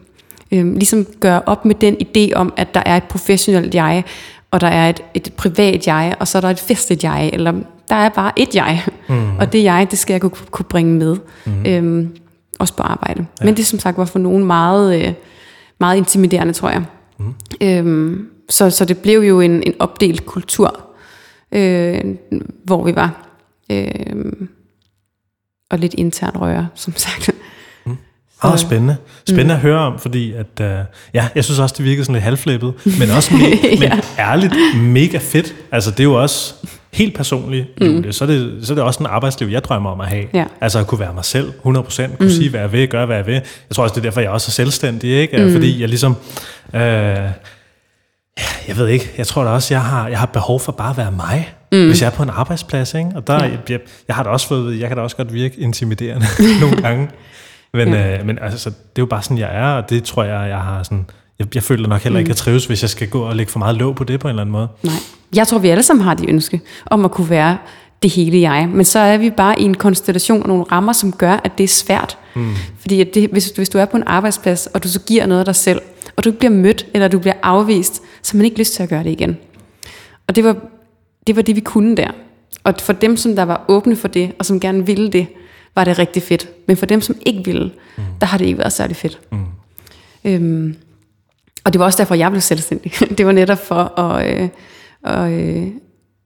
Øhm, ligesom gøre op med den idé om, at der er et professionelt jeg, og der er et, et privat jeg, og så er der et festligt jeg, eller der er bare et jeg, mm. og det jeg, det skal jeg kunne, kunne bringe med, mm. øhm, også på arbejde. Ja. Men det som sagt var for nogen meget, øh, meget intimiderende, tror jeg. Mm. Øhm, så, så det blev jo en, en opdelt kultur, øh, hvor vi var. Øh, og lidt intern røre, som sagt. Mm. Meget spændende. Spændende mm. at høre om, fordi at, uh, ja, jeg synes også, det virkede sådan lidt halvflippet, men også me- ja. men ærligt mega fedt. Altså, det er jo også helt personligt, mm. så, er det, så er det også en arbejdsliv, jeg drømmer om at have. Ja. Altså at kunne være mig selv, 100%, kunne mm. sige, hvad jeg vil, gøre, hvad jeg vil. Jeg tror også, det er derfor, jeg også er selvstændig, ikke? Mm. Fordi jeg ligesom... Øh, jeg ved ikke, jeg tror da også, jeg har, jeg har behov for bare at være mig, mm. hvis jeg er på en arbejdsplads, ikke? Og der, ja. jeg, jeg, har da også fået, jeg kan da også godt virke intimiderende nogle gange. Men, ja. øh, men altså, det er jo bare sådan, jeg er, og det tror jeg, jeg har sådan, jeg, jeg føler nok heller ikke, at jeg trives, hvis jeg skal gå og lægge for meget låg på det på en eller anden måde. Nej. Jeg tror, vi alle sammen har de ønske om at kunne være det hele jeg. Men så er vi bare i en konstellation og nogle rammer, som gør, at det er svært. Mm. Fordi at det, hvis, hvis du er på en arbejdsplads, og du så giver noget af dig selv, og du bliver mødt, eller du bliver afvist, så har man ikke lyst til at gøre det igen. Og det var det, var det vi kunne der. Og for dem, som der var åbne for det, og som gerne ville det, var det rigtig fedt. Men for dem, som ikke ville, mm. der har det ikke været særlig fedt. Mm. Øhm, og det var også derfor, jeg blev selvstændig. det var netop for at, øh, og, øh,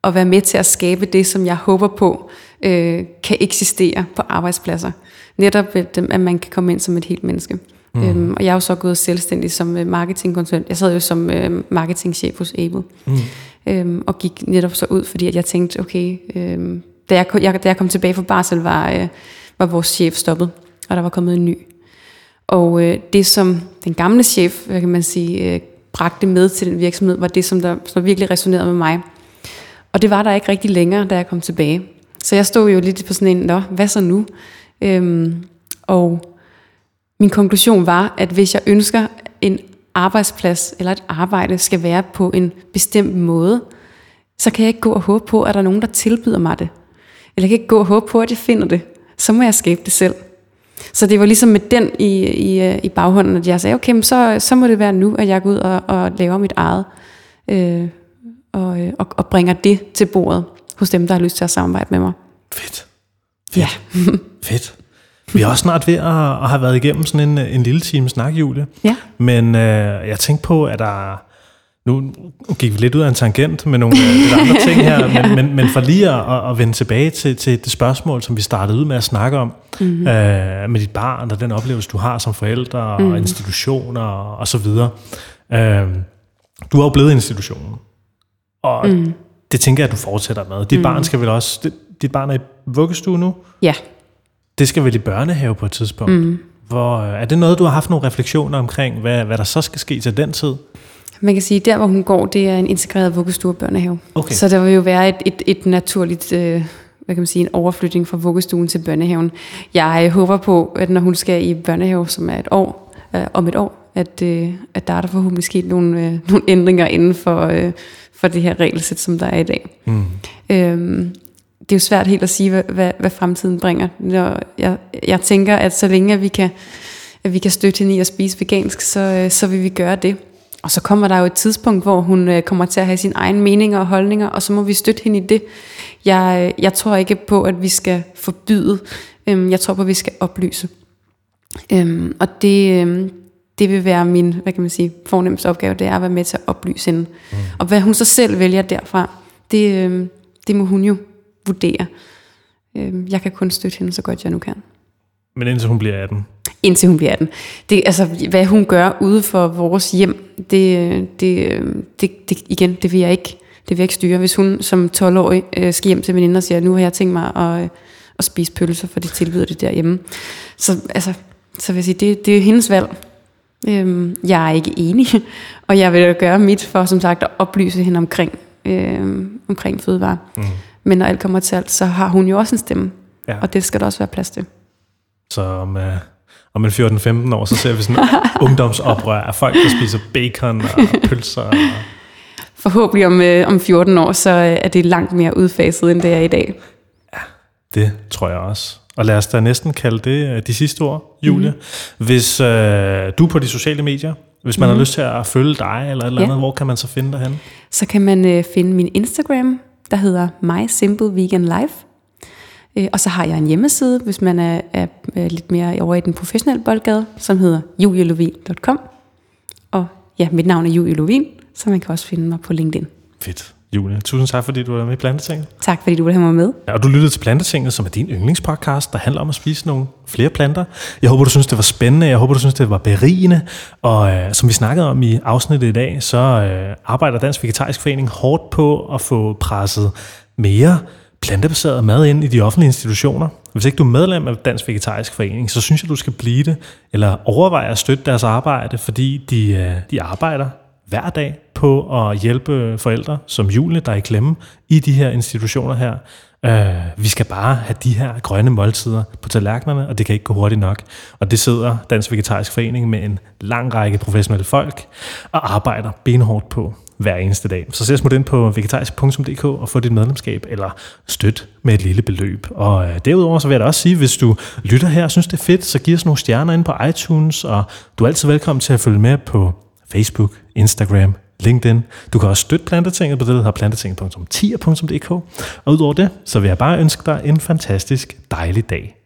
at være med til at skabe det, som jeg håber på øh, kan eksistere på arbejdspladser. Netop at man kan komme ind som et helt menneske. Mm. Øhm, og jeg er jo så gået selvstændig som øh, marketingkonsulent. Jeg sad jo som øh, marketingchef hos Able. Mm. Øhm, og gik netop så ud, fordi at jeg tænkte, okay, øhm, da, jeg, jeg, da jeg kom tilbage fra barsel, var, øh, var vores chef stoppet, og der var kommet en ny. Og øh, det, som den gamle chef, hvad kan man sige, øh, bragte med til den virksomhed, var det, som der, som virkelig resonerede med mig. Og det var der ikke rigtig længere, da jeg kom tilbage. Så jeg stod jo lidt på sådan en, nå, hvad så nu? Øhm, og min konklusion var, at hvis jeg ønsker en arbejdsplads eller et arbejde skal være på en bestemt måde, så kan jeg ikke gå og håbe på, at der er nogen, der tilbyder mig det. Eller jeg kan ikke gå og håbe på, at jeg finder det. Så må jeg skabe det selv. Så det var ligesom med den i, i, i baghånden, at jeg sagde, okay, så, så må det være nu, at jeg går ud og, og laver mit eget, øh, og, øh, og, og bringer det til bordet hos dem, der har lyst til at samarbejde med mig. Fedt. Fedt. Ja. Fedt. Vi er også snart ved at, at have været igennem sådan en, en lille time snak, Julie. Ja. Men øh, jeg tænkte på, at der... Nu gik vi lidt ud af en tangent med nogle øh, lidt andre ting her, ja. men, men, men for lige at, at vende tilbage til, til det spørgsmål, som vi startede ud med at snakke om, mm-hmm. øh, med dit barn og den oplevelse, du har som forældre og mm. institutioner og, og så videre. Øh, du er jo blevet institutionen, og mm. det tænker jeg, at du fortsætter med. Dit mm. barn skal vel også... Dit, dit barn er i vuggestue nu? Ja. Det skal vel i børnehave på et tidspunkt. Mm. Hvor, øh, er det noget, du har haft nogle refleksioner omkring, hvad, hvad der så skal ske til den tid? Man kan sige, der, hvor hun går, det er en integreret vuggestue og børnehave. Okay. Så der vil jo være et, et, et naturligt... Øh, hvad kan man sige, en overflytning fra vuggestuen til børnehaven. Jeg håber på, at når hun skal i børnehave, som er et år, øh, om et år, at, øh, at der er der forhåbentlig sket nogle, øh, nogle ændringer inden for, øh, for det her regelsæt, som der er i dag. Mm. Øhm, det er jo svært helt at sige, hvad, hvad, hvad fremtiden bringer. Når jeg, jeg tænker, at så længe at vi kan, at vi kan støtte hende i at spise vegansk, så, øh, så vil vi gøre det. Og så kommer der jo et tidspunkt, hvor hun øh, kommer til at have sine egne meninger og holdninger, og så må vi støtte hende i det. Jeg, øh, jeg tror ikke på, at vi skal forbyde. Øhm, jeg tror på, at vi skal oplyse. Øhm, og det, øhm, det vil være min, hvad kan man sige, fornemmeste opgave, det er at være med til at oplyse hende. Mm. Og hvad hun så selv vælger derfra, det, det må hun jo vurdere. Øh, jeg kan kun støtte hende så godt jeg nu kan. Men indtil hun bliver 18? Indtil hun bliver 18. Det, altså, hvad hun gør ude for vores hjem, det, det, det, det, igen, det vil jeg ikke, det vil jeg ikke styre. Hvis hun som 12-årig øh, skal hjem til veninder og siger, nu har jeg tænkt mig at, at spise pølser, for de tilbyder det derhjemme. Så, altså, så vil jeg sige, det, det er hendes valg. Øhm, jeg er ikke enig, og jeg vil gøre mit for, som sagt, at oplyse hende omkring, øh, omkring fødevare. Mm. Men når alt kommer til alt, så har hun jo også en stemme. Ja. Og det skal der også være plads til. Så om, uh, om en 14-15 år, så ser vi sådan ungdomsoprør af folk, der spiser bacon og pølser. Og... Forhåbentlig om, uh, om 14 år, så uh, er det langt mere udfaset, end det er i dag. Ja, Det tror jeg også. Og lad os da næsten kalde det øh, de sidste ord, Julie. Mm-hmm. Hvis øh, du er på de sociale medier, hvis man mm-hmm. har lyst til at følge dig eller et eller andet, ja. hvor kan man så finde dig hen? Så kan man øh, finde min Instagram, der hedder My Simple Vegan Life. Øh, og så har jeg en hjemmeside, hvis man er, er, er lidt mere over i den professionelle boldgade, som hedder julielovin.com. Og ja, mit navn er Julie Lovin, så man kan også finde mig på LinkedIn. Fedt. Julie, tusind tak, fordi du var med i Plantetinget. Tak, fordi du ville have mig med. Ja, og du lyttede til Plantetinget, som er din yndlingspodcast, der handler om at spise nogle flere planter. Jeg håber, du synes, det var spændende. Jeg håber, du synes, det var berigende. Og øh, som vi snakkede om i afsnittet i dag, så øh, arbejder Dansk Vegetarisk Forening hårdt på at få presset mere plantebaseret mad ind i de offentlige institutioner. Hvis ikke du er medlem af Dansk Vegetarisk Forening, så synes jeg, du skal blive det, eller overveje at støtte deres arbejde, fordi de, øh, de arbejder hver dag på at hjælpe forældre som Julie, der er i klemme i de her institutioner her. Øh, vi skal bare have de her grønne måltider på tallerkenerne, og det kan ikke gå hurtigt nok. Og det sidder Dansk Vegetarisk Forening med en lang række professionelle folk og arbejder benhårdt på hver eneste dag. Så ses mod ind på vegetarisk.dk og få dit medlemskab, eller støt med et lille beløb. Og øh, derudover så vil jeg da også sige, hvis du lytter her og synes, det er fedt, så giv os nogle stjerner ind på iTunes, og du er altid velkommen til at følge med på Facebook, Instagram, LinkedIn. Du kan også støtte Plantetinget på det, der hedder plantetinget.10.dk. Og udover det, så vil jeg bare ønske dig en fantastisk dejlig dag.